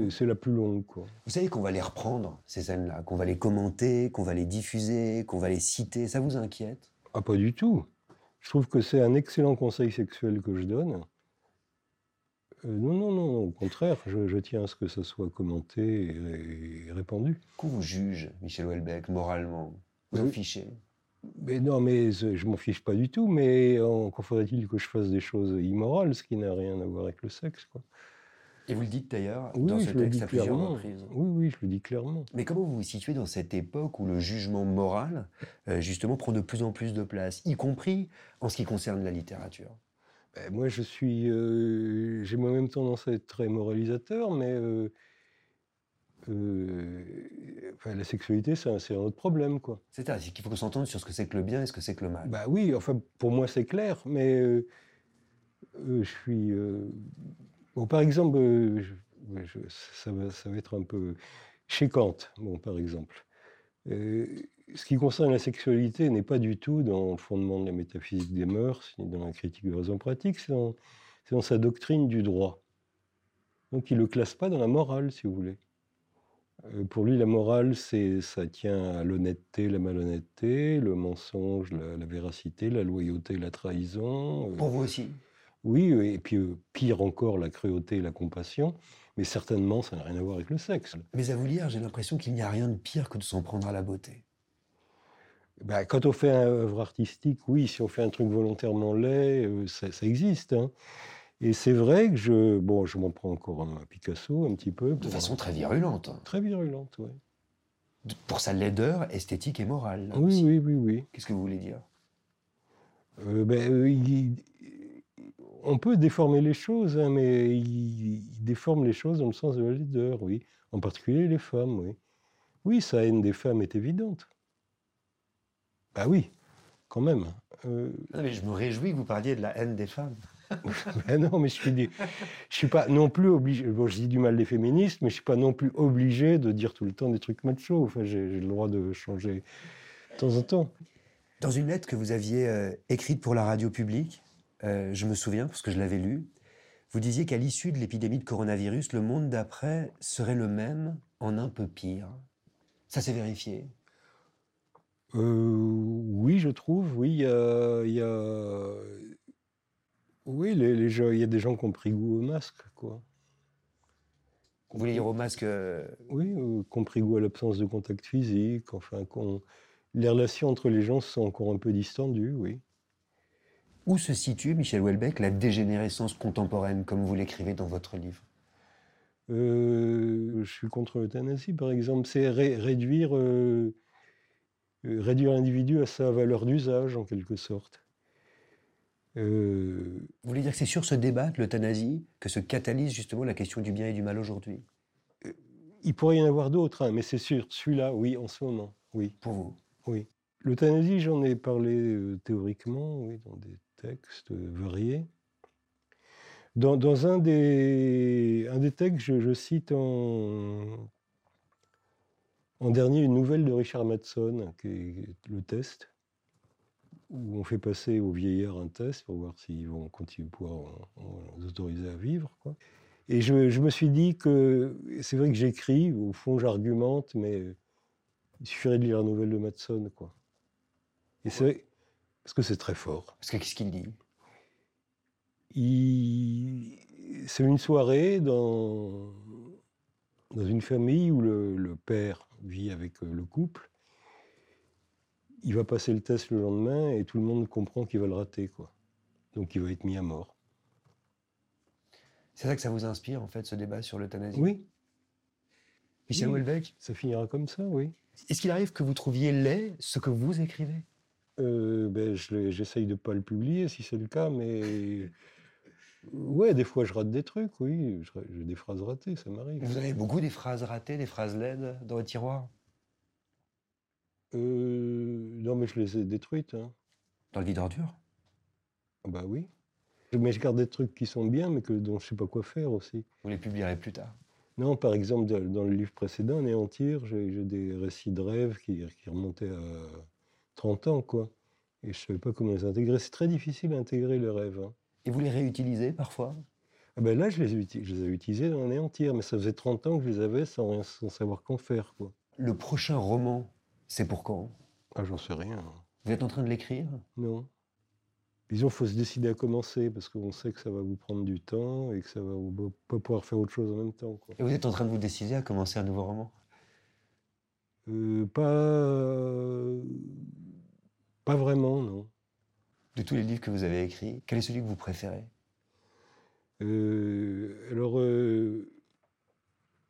C'est la plus longue. Quoi.
Vous savez qu'on va les reprendre, ces scènes-là, qu'on va les commenter, qu'on va les diffuser, qu'on va les citer. Ça vous inquiète?
Ah, pas du tout. Je trouve que c'est un excellent conseil sexuel que je donne. Euh, non, non, non, au contraire, je, tiens à ce que ça soit commenté et, répandu.
Qu'on vous juge, Michel Houellebecq, moralement? Vous vous fichez?
mais non, mais je m'en fiche pas du tout, mais encore faudrait-il que je fasse des choses immorales, ce qui n'a rien à voir avec le sexe. Quoi?
Et vous le dites d'ailleurs dans ce texte à plusieurs reprises.
Oui, oui, je le dis clairement.
Mais comment vous vous situez dans cette époque où le jugement moral, euh, justement, prend de plus en plus de place, y compris en ce qui concerne la littérature?
Ben, Moi, je suis. Euh, j'ai moi-même tendance à être très moralisateur, mais. Euh, la sexualité, c'est un, autre problème, quoi.
C'est ça, qu'il faut qu'on s'entende sur ce que c'est que le bien et ce que c'est que le mal.
Bah oui, enfin, pour moi, c'est clair, mais je suis Bon, par exemple, euh, ça, va, être un peu chez Kant, bon, par exemple. Euh, ce qui concerne la sexualité n'est pas du tout dans le fondement de la métaphysique des mœurs, ni dans la critique de raison pratique, c'est dans, sa doctrine du droit. Donc il ne le classe pas dans la morale, si vous voulez. Euh, pour lui, la morale, ça tient à l'honnêteté, la malhonnêteté, le mensonge, la véracité, la loyauté, la trahison.
Pour vous aussi
oui, et puis euh, pire encore, la cruauté et la compassion. Mais certainement, ça n'a rien à voir avec le sexe.
Mais à vous lire, j'ai l'impression qu'il n'y a rien de pire que de s'en prendre à la beauté.
Ben, quand on fait un œuvre artistique, oui, si on fait un truc volontairement laid, euh, ça, existe. Hein. Et c'est vrai que je, bon, je m'en prends encore à Picasso un petit peu.
De façon très virulente.
Très virulente, oui.
Pour sa laideur esthétique et morale.
oui, oui, oui, oui.
Qu'est-ce que vous voulez dire?
Euh, ben, il, on peut déformer les choses, hein, mais il, déforme les choses dans le sens de la leader, oui. En particulier les femmes, oui. Oui, sa haine des femmes est évidente. Ah oui, quand même.
Euh, mais je me réjouis que vous parliez de la haine des femmes.
ben non, mais je suis, je suis pas non plus obligé. Bon, je dis du mal des féministes, mais je suis pas non plus obligé de dire tout le temps des trucs macho. Enfin, j'ai le droit de changer de temps en temps.
Dans une lettre que vous aviez euh, écrite pour la radio publique, euh, je me souviens, parce que je l'avais lu, vous disiez qu'à l'issue de l'épidémie de coronavirus, le monde d'après serait le même en un peu pire. Ça s'est vérifié?
Euh, Oui, je trouve. Oui, il y a, Oui, les, gens, il y a des gens qui ont pris goût au masque, quoi.
Vous voulez dire au masque euh,
Oui, qui ont pris goût à l'absence de contact physique. Enfin, les relations entre les gens sont encore un peu distendues, oui.
Où se situe, Michel Houellebecq, la dégénérescence contemporaine, comme vous l'écrivez dans votre livre?
Euh, Je suis contre l'euthanasie, par exemple. C'est réduire, euh, euh, réduire l'individu à sa valeur d'usage, en quelque sorte.
Vous voulez dire que c'est sur ce débat de l'euthanasie que se catalyse justement la question du bien et du mal aujourd'hui?
Il pourrait y en avoir d'autres, hein, mais c'est sûr, celui-là, oui, en ce moment, oui.
Pour vous?
Oui. L'euthanasie, j'en ai parlé théoriquement, oui, dans des textes variés. Dans, un, des, un des textes, je, cite en, dernier une nouvelle de Richard Madson, qui est le test, où on fait passer aux vieillards un test pour voir s'ils vont continuer pouvoir les autoriser à vivre. Et je, me suis dit que c'est vrai que j'écris, au fond j'argumente, mais il suffirait de lire la nouvelle de Madson. Quoi. Et c'est parce que c'est très fort.
Parce que qu'est-ce qu'il dit?
C'est une soirée dans... dans une famille où le, père vit avec euh, le couple. Il va passer le test le lendemain et tout le monde comprend qu'il va le rater. Quoi. Donc il va être mis à mort.
C'est ça que ça vous inspire, en fait, ce débat sur l'euthanasie?
Oui.
Michel Houellebecq?
Ça finira comme ça, oui.
Est-ce qu'il arrive que vous trouviez laid ce que vous écrivez?
Euh, ben, J'essaye de ne pas le publier si c'est le cas, mais ouais, des fois je rate des trucs, oui. J'ai des phrases ratées, ça m'arrive.
Vous avez beaucoup des phrases ratées, des phrases laides dans votre tiroir
euh, Non, mais je les ai détruites. Hein.
Dans le vide ordure?
Ah Bah oui. Mais je garde des trucs qui sont bien, mais que, dont je ne sais pas quoi faire aussi.
Vous les publierez plus tard?
Non, par exemple, dans le livre précédent, Néantir, j'ai des récits de rêves qui, qui remontaient à 30 ans, quoi. Et je ne savais pas comment les intégrer. C'est très difficile à intégrer le rêve. Hein.
Et vous les réutilisez parfois?
Ah ben Là, je les, ai, je les ai utilisés dans l'année entière, mais ça faisait 30 ans que je les avais sans, sans savoir qu'en faire. Quoi.
Le prochain roman, c'est pour quand?
Ah, j'en sais rien.
Vous êtes en train de l'écrire?
Non. Disons, il faut se décider à commencer parce qu'on sait que ça va vous prendre du temps et que ça va vous pas pouvoir faire autre chose en même temps. Quoi.
Et vous êtes en train de vous décider à commencer un nouveau roman?
Euh, Pas. Pas vraiment, non.
De tous les livres que vous avez écrits, quel est celui que vous préférez?
Euh, Alors, euh,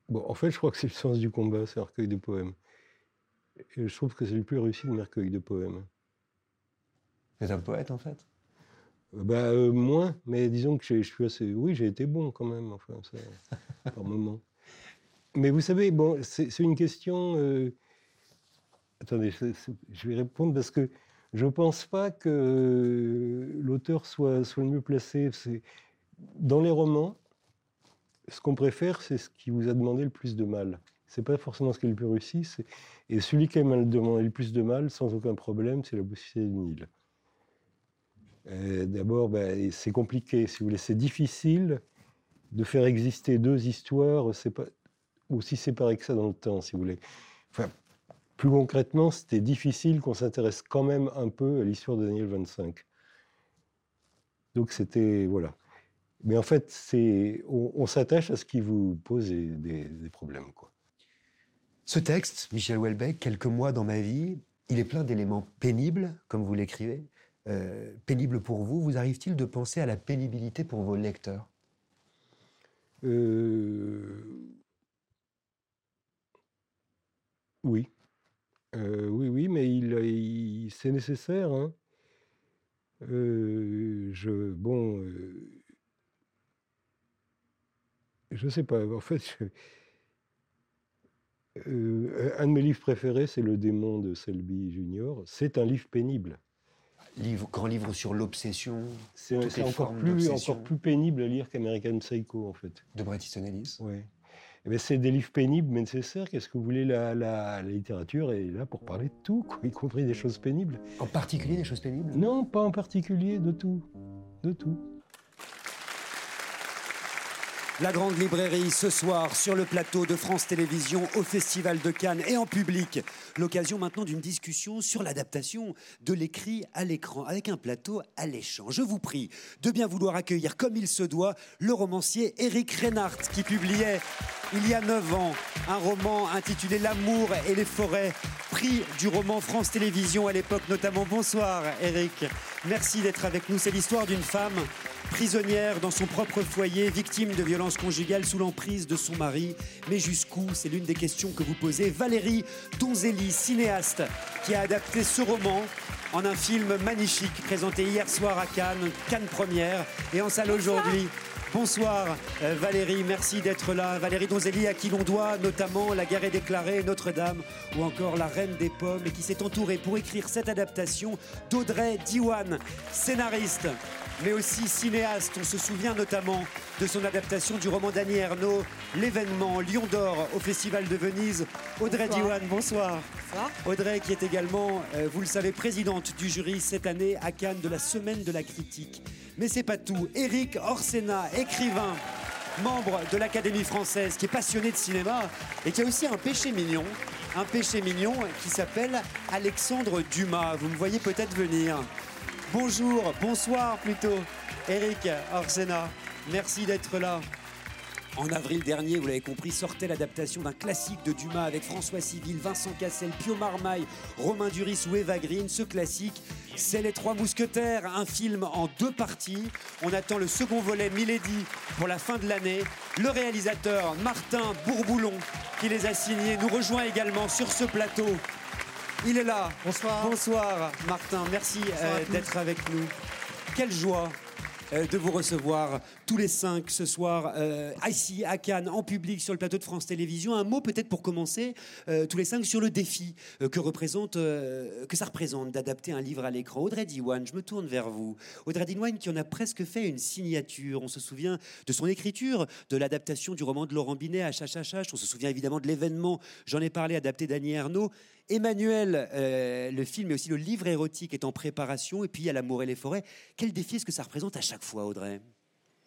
bon, en fait, je crois que c'est le sens du combat, c'est un recueil de poèmes. Et je trouve que c'est le plus réussi de mes recueils de poèmes.
Vous êtes un poète, en fait?
Bah, euh, moins, mais disons que je suis assez. Oui, j'ai été bon quand même, enfin, ça, par moment. Mais vous savez, bon, c'est une question. Euh, attendez, je vais répondre parce que je ne pense pas que l'auteur soit, soit le mieux placé. Dans les romans, ce qu'on préfère, c'est ce qui vous a demandé le plus de mal. C'est pas forcément ce qui est le plus réussi. Et celui qui a demandé le plus de mal, sans aucun problème, c'est la boussée du Nil. Euh, d'abord, ben, c'est compliqué, si vous voulez, c'est difficile de faire exister deux histoires aussi séparées que ça dans le temps, si vous voulez. Plus concrètement, c'était difficile qu'on s'intéresse quand même un peu à l'histoire de Daniel 25. Donc c'était voilà. Mais en fait, c'est on, s'attache à ce qui vous pose des, des problèmes, quoi.
Ce texte, Michel Houellebecq, quelques mois dans ma vie, il est plein d'éléments pénibles, comme vous l'écrivez. Euh, pénible pour vous, vous arrive-t-il de penser à la pénibilité pour vos lecteurs?
Euh, Oui. Euh, oui, oui, mais il, c'est nécessaire. Hein. je, bon, je sais pas. En fait, un de mes livres préférés, c'est Le démon de Selby Junior. C'est un livre pénible
grand livre sur l'obsession.
C'est encore plus, encore plus pénible à lire qu'American Psycho, en fait.
De Bret Easton Ellis
Oui. Eh c'est des livres pénibles mais nécessaires. Qu'est-ce que vous voulez la, la, littérature est là pour parler de tout, y compris des choses pénibles.
En particulier des choses pénibles?
Non, pas en particulier, de tout. De tout.
La Grande Librairie ce soir sur le plateau de France Télévisions au Festival de Cannes et en public. L'occasion maintenant d'une discussion sur l'adaptation de l'écrit à l'écran avec un plateau alléchant. Je vous prie de bien vouloir accueillir comme il se doit le romancier Eric Reinhardt qui publiait il y a 9 ans un roman intitulé L'amour et les forêts, prix du roman France Télévisions à l'époque notamment. Bonsoir Eric, merci d'être avec nous. C'est l'histoire d'une femme prisonnière dans son propre foyer, victime de violences conjugales sous l'emprise de son mari. Mais jusqu'où C'est l'une des questions que vous posez. Valérie Donzelli, cinéaste, qui a adapté ce roman en un film magnifique présenté hier soir à Cannes, Cannes première, et en salle aujourd'hui. Bonsoir euh, Valérie, merci d'être là. Valérie Donzelli à qui l'on doit notamment La guerre est déclarée, Notre-Dame ou encore La Reine des Pommes et qui s'est entourée pour écrire cette adaptation d'Audrey Diwan, scénariste mais aussi cinéaste. On se souvient notamment de son adaptation du roman d'Annie Ernaux, L'événement Lion d'Or au Festival de Venise. Audrey Diwan, bonsoir. bonsoir. Audrey qui est également, euh, vous le savez, présidente du jury cette année à Cannes de la Semaine de la Critique. Mais c'est pas tout. Eric Orsena, écrivain, membre de l'Académie française, qui est passionné de cinéma et qui a aussi un péché mignon. Un péché mignon qui s'appelle Alexandre Dumas. Vous me voyez peut-être venir. Bonjour, bonsoir plutôt, Eric Orsena. Merci d'être là. En avril dernier, vous l'avez compris, sortait l'adaptation d'un classique de Dumas avec François Civil, Vincent Cassel, Pio Marmaille, Romain Duris ou Eva Green. Ce classique, c'est Les Trois Mousquetaires, un film en deux parties. On attend le second volet Milady pour la fin de l'année. Le réalisateur Martin Bourboulon, qui les a signés, nous rejoint également sur ce plateau. Il est là.
Bonsoir.
Bonsoir, Martin. Merci euh, d'être avec nous. Quelle joie euh, de vous recevoir tous les cinq ce soir euh, ici à Cannes en public sur le plateau de France Télévisions. Un mot peut-être pour commencer tous les cinq sur le défi que représente que ça représente d'adapter un livre à l'écran. Audrey Diwan, je me tourne vers vous. Audrey Diwan qui en a presque fait une signature. On se souvient de son écriture, de l'adaptation du roman de Laurent Binet à Chachachach. On se souvient évidemment de l'événement. J'en ai parlé adapté d'Annie Ernaux. Emmanuel, euh, le film et aussi le livre érotique est en préparation, et puis il y a L'amour et les forêts. Quel défi est-ce que ça représente à chaque fois, Audrey?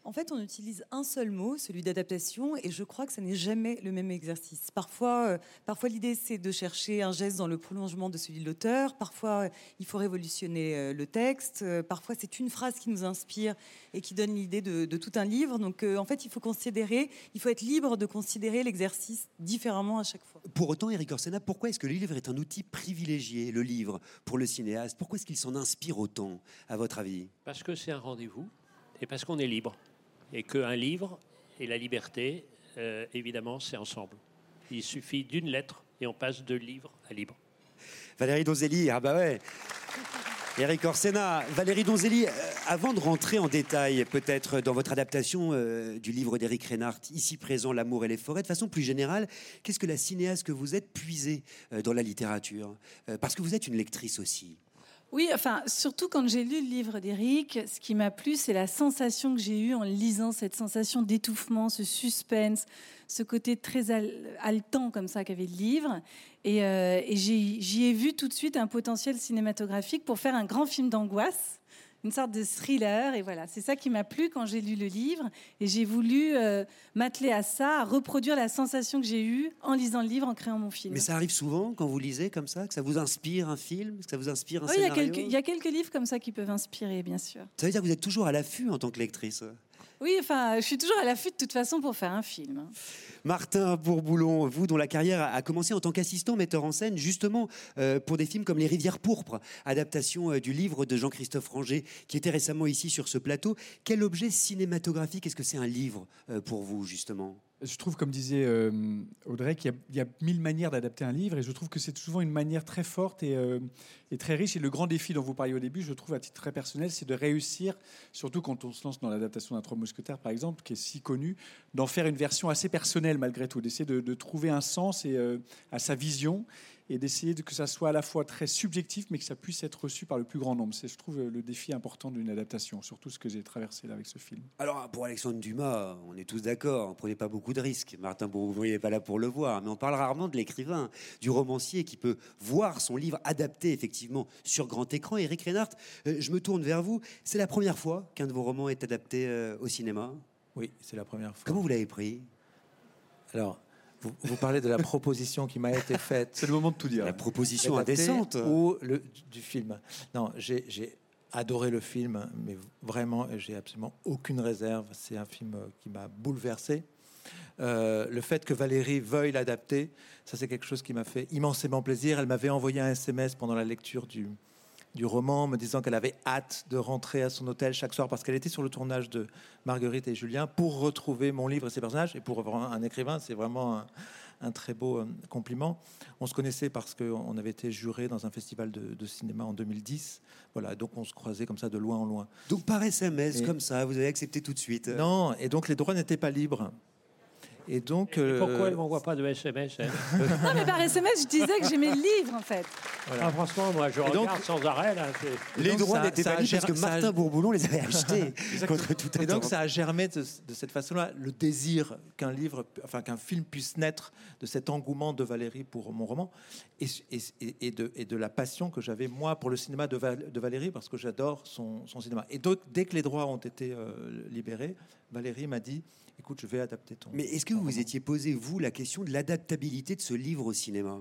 En fait, on utilise un seul mot, celui d'adaptation, et je crois que ça n'est jamais le même exercice. Parfois, euh, parfois l'idée, c'est de chercher un geste dans le prolongement de celui de l'auteur. Parfois, il faut révolutionner euh, le texte. Euh, parfois, c'est une phrase qui nous inspire et qui donne l'idée de, tout un livre. Donc, en fait, il faut considérer, il faut être libre de considérer l'exercice différemment à chaque fois.
Pour autant, Eric Orsena, pourquoi est-ce que le livre est un outil privilégié, le livre, pour le cinéaste? Pourquoi est-ce qu'il s'en inspire autant, à votre avis?
Parce que c'est un rendez-vous et parce qu'on est libre et qu'un livre et la liberté, euh, évidemment, c'est ensemble. Il suffit d'une lettre et on passe de livre à libre.
Valérie Donzelli, ah bah ouais. Eric Orsena, Valérie Donzelli, euh, avant de rentrer en détail peut-être dans votre adaptation euh, du livre d'Eric Reinhardt, ici présent, L'amour et les forêts, de façon plus générale, qu'est-ce que la cinéaste que vous êtes puisée dans la littérature? Parce que vous êtes une lectrice aussi.
Oui, enfin, surtout quand j'ai lu le livre d'Éric, ce qui m'a plu, c'est la sensation que j'ai eue en lisant, cette sensation d'étouffement, ce suspense, ce côté très haletant comme ça qu'avait le livre. Et, euh, et j'y ai vu tout de suite un potentiel cinématographique pour faire un grand film d'angoisse une sorte de thriller. Et voilà, c'est ça qui m'a plu quand j'ai lu le livre. Et j'ai voulu euh, m'atteler à ça, à reproduire la sensation que j'ai eue en lisant le livre, en créant mon film.
Mais ça arrive souvent quand vous lisez comme ça, que ça vous inspire un film, que ça vous inspire un
oui,
scénario
Il y, a quelques, il y a quelques livres comme ça qui peuvent inspirer, bien sûr.
Ça veut dire que vous êtes toujours à l'affût en tant que lectrice?
Oui, enfin, je suis toujours à l'affût de toute façon pour faire un film.
Martin Bourboulon, vous dont la carrière a commencé en tant qu'assistant metteur en scène, justement euh, pour des films comme Les Rivières pourpres, adaptation euh, du livre de Jean-Christophe Ranger, qui était récemment ici sur ce plateau. Quel objet cinématographique? Est-ce que c'est un livre euh, pour vous, justement?
Je trouve, comme disait euh, Audrey, qu'il y, a mille manières d'adapter un livre, et je trouve que c'est souvent une manière très forte euh, et, très riche. Et le grand défi dont vous parliez au début, je trouve à titre très personnel, c'est de réussir, surtout quand on se lance dans l'adaptation d'un Trois Mousquetaires, par exemple, qui est si connu, d'en faire une version assez personnelle malgré tout, d'essayer de, trouver un sens et, euh, à sa vision et d'essayer que ça soit à la fois très subjectif, mais que ça puisse être reçu par le plus grand nombre. C'est, je trouve, le défi important d'une adaptation, surtout ce que j'ai traversé là avec ce film.
Alors, pour Alexandre Dumas, on est tous d'accord, on prenait pas beaucoup de risques. Martin Bourgoin n'est pas là pour le voir, mais on parle rarement de l'écrivain, du romancier qui peut voir son livre adapté effectivement sur grand écran. Eric Reinhardt, euh, je me tourne vers vous. C'est la première fois qu'un de vos romans est adapté euh, au cinéma?
Oui, c'est la première fois.
Comment vous l'avez pris?
Alors, vous, parlez de la proposition qui m'a été faite.
C'est le moment de tout dire.
La proposition indécente.
Ou le, du film? Non, j'ai adoré le film, mais vraiment, j'ai absolument aucune réserve. C'est un film qui m'a bouleversé. Euh, le fait que Valérie veuille l'adapter, ça c'est quelque chose qui m'a fait immensément plaisir. Elle m'avait envoyé un SMS pendant la lecture du, du roman, me disant qu'elle avait hâte de rentrer à son hôtel chaque soir parce qu'elle était sur le tournage de Marguerite et Julien pour retrouver mon livre et ses personnages. Et pour un écrivain, c'est vraiment un, très beau euh, compliment. On se connaissait parce qu'on avait été juré dans un festival de, cinéma en 2010. Voilà, donc on se croisait comme ça de loin en loin.
Donc par SMS, comme ça, vous avez accepté tout de suite
Non, et donc les droits n'étaient pas libres.
Et donc. pourquoi elle ne m'envoie pas de SMS
Non, mais par SMS, je disais que j'aimais le livre, en fait.
Ah, franchement, moi, je regarde sans arrêt. Là,
les droits n'étaient pas parce que Martin Bourboulon les avait achetés contre tout
Et donc, ça a germé de, cette façon-là le désir qu'un livre, enfin qu'un film puisse naître de cet engouement de Valérie pour mon roman et, et, de, et de, la passion que j'avais moi pour le cinéma de, de Valérie parce que j'adore son, cinéma. Et donc, dès que les droits ont été euh, libérés, Valérie m'a dit écoute, je vais adapter ton.
Mais est-ce que vous vous étiez posé, vous, la question de l'adaptabilité de ce livre au cinéma?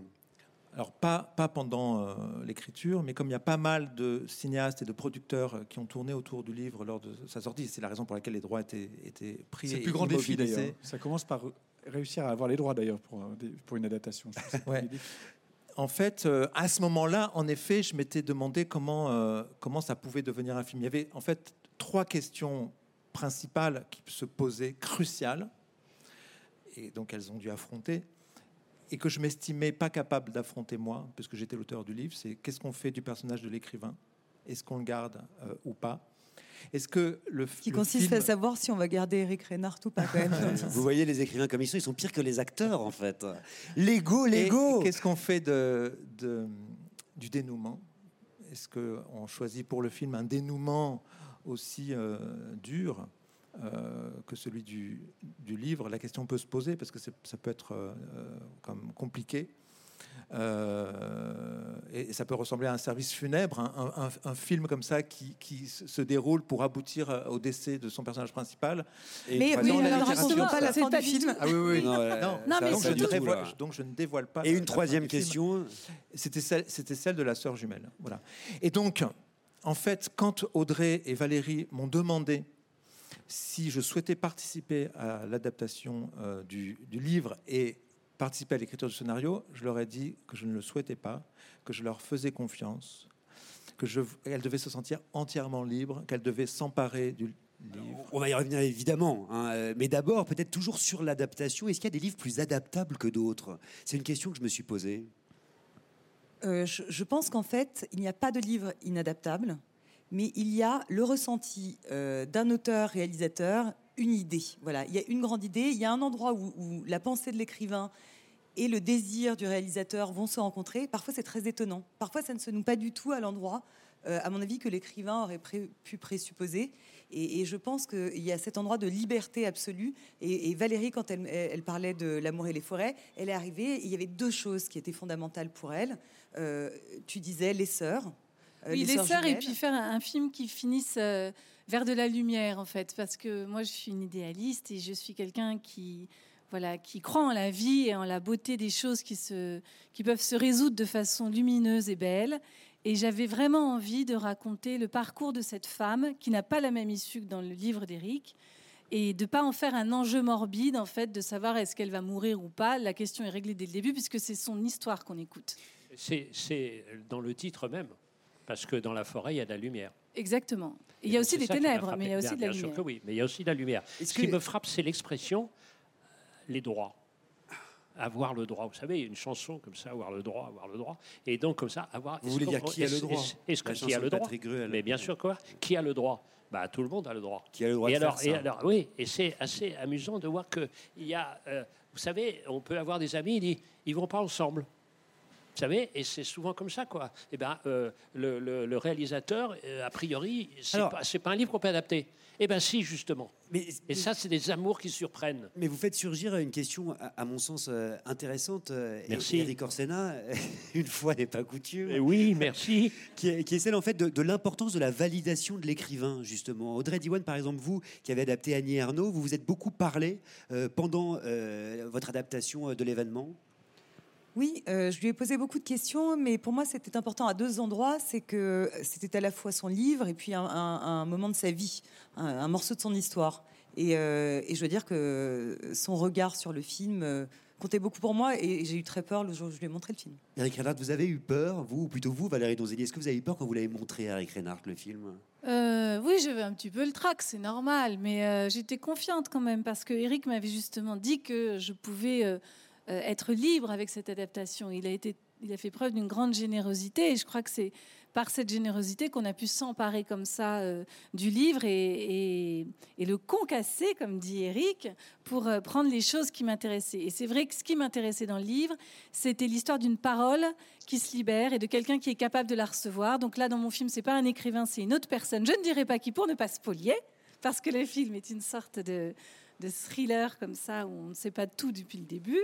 Alors pas, pas pendant euh, l'écriture, mais comme il y a pas mal de cinéastes et de producteurs euh, qui ont tourné autour du livre lors de sa sortie, c'est la raison pour laquelle les droits étaient, étaient pris.
C'est le plus grand défi d'ailleurs. Ça commence par réussir à avoir les droits d'ailleurs pour, euh, pour une adaptation.
En fait, à ce moment-là, en effet, je m'étais demandé comment, comment ça pouvait devenir un film. Il y avait en fait trois questions principales qui se posaient, cruciales, et donc elles ont dû affronter, et que je m'estimais pas capable d'affronter moi, puisque j'étais l'auteur du livre, c'est qu'est-ce qu'on fait du personnage de l'écrivain? Est-ce qu'on le garde euh, ou pas? Est-ce que le
qui consiste à savoir si on va garder Eric Reinhardt ou pas quand même.
Vous voyez les écrivains comme ils sont, ils sont pires que les acteurs en fait. L'ego, l'ego.
Qu'est-ce qu'on fait de, de, du dénouement? Est-ce qu'on choisit pour le film un dénouement aussi euh, dur euh, que celui du, livre, la question peut se poser parce que ça peut être euh, comme compliqué. Euh, et ça peut ressembler à un service funèbre, un, un- un film comme ça qui, qui se déroule pour aboutir au décès de son personnage principal. Et
Mais oui, alors racontons pas la fin du film.
Ah oui, oui.
Non,
Non,
Non, mais
donc, je ne dévoile, donc je ne dévoile pas.
Et une troisième question.
C'était celle, c'était celle de la sœur jumelle. Voilà. Et donc, en fait, quand Audrey et Valérie m'ont demandé si je souhaitais participer à l'adaptation euh, du, livre et participer à l'écriture du scénario, je leur ai dit que je ne le souhaitais pas, que je leur faisais confiance, que je, elles devaient se sentir entièrement libres, qu'elles devaient s'emparer du livre.
On va y revenir évidemment, hein, euh, mais d'abord peut-être toujours sur l'adaptation. Est-ce qu'il y a des livres plus adaptables que d'autres? C'est une question que je me suis posée.
Euh, je, pense qu'en fait, il n'y a pas de livre inadaptable, mais il y a le ressenti euh, d'un auteur-réalisateur, une idée. Voilà, il y a une grande idée, il y a un endroit où, la pensée de l'écrivain et le désir du réalisateur vont se rencontrer. Parfois, c'est très étonnant. Parfois, ça ne se noue pas du tout à l'endroit, euh, à mon avis, que l'écrivain aurait pu présupposer. Et, je pense qu'il y a cet endroit de liberté absolue. Et, Valérie, quand elle- elle parlait de l'amour et les forêts, elle est arrivée. et il y avait deux choses qui étaient fondamentales pour elle. Euh, tu disais les sœurs. euh,
Oui, les sœurs, et puis faire un, un film qui finisse euh, vers de la lumière, en fait. Parce que moi, je suis une idéaliste et je suis quelqu'un qui, voilà, qui croit en la vie et en la beauté des choses qui, se, qui peuvent se résoudre de façon lumineuse et belle. Et j'avais vraiment envie de raconter le parcours de cette femme qui n'a pas la même issue que dans le livre d'Éric. Et de pas en faire un enjeu morbide, en fait, de savoir est-ce qu'elle va mourir ou pas. La question est réglée dès le début, puisque c'est son histoire qu'on écoute.
C'est- dans le titre même, parce que dans la forêt, il y a de la lumière.
Exactement. Et il y a aussi des ténèbres, mais il y a aussi de la
bien sûr
lumière.
que oui, mais il y a aussi de la lumière. Ce qui
que-
me frappe, c'est l'expression les droits. Avoir le droit. Vous savez, une chanson comme ça, avoir le droit, avoir le droit. Et donc, comme ça, avoir.
Vous voulez dire qui a le droit
est-ce- que qui a le droit
Patrick Gruel.
Mais bien sûr, quoi Qui a le droit? Bah, Tout le monde a le droit.
Qui a le droit
et
de
alors,
faire
et alors, oui, et c'est assez amusant de voir que il y a, euh, vous savez, on peut avoir des amis, ils disent, ils vont pas ensemble. Vous savez, et c'est souvent comme ça, quoi. Eh ben, euh, le, le- le réalisateur, euh, a priori, c'est
Alors-
pas, c'est pas un livre qu'on peut adapter. Eh ben, si, justement.
Mais,
Et ça, c'est des amours qui surprennent.
mais vous faites surgir une question, à, à mon sens, euh, intéressante. euh,
Merci.
Eric Orsena, une fois n'est pas coutume.
Eh oui, merci.
qui est, qui est celle en fait de, de l'importance de la validation de l'écrivain justement. Audrey Diwan, par exemple, vous qui avez adapté Annie Ernaux, vous vous êtes beaucoup parlé pendant votre adaptation de l'événement.
Oui, euh, je lui ai posé beaucoup de questions, mais pour moi, c'était important à deux endroits. C'est que c'était à la fois son livre et puis un, un- un moment de sa vie, un, un morceau de son histoire. Et, euh, et je veux dire que son regard sur le film euh, comptait beaucoup pour moi et j'ai eu très peur le jour où je lui ai montré le film.
Eric Reinhardt, vous avez eu peur, vous, ou plutôt vous, Valérie Donzelli, est-ce que vous avez eu peur quand vous l'avez montré à Eric Reinhardt, le film?
Euh, oui, j'avais un petit peu le trac, c'est normal, mais euh, j'étais confiante quand même parce que Eric m'avait justement dit que je pouvais euh, être libre avec cette adaptation. Il a été, il a fait preuve d'une grande générosité et je crois que c'est par cette générosité qu'on a pu s'emparer comme ça euh, du livre et le concasser, comme dit Eric, pour euh, prendre les choses qui m'intéressaient. Et c'est vrai que ce qui m'intéressait dans le livre, c'était l'histoire d'une parole qui se libère et de quelqu'un qui est capable de la recevoir. Donc là, dans mon film, c'est pas un écrivain, c'est une autre personne. Je ne dirai pas qui pour ne pas spolier, parce que le film est une sorte de, de thriller comme ça où on ne sait pas tout depuis le début.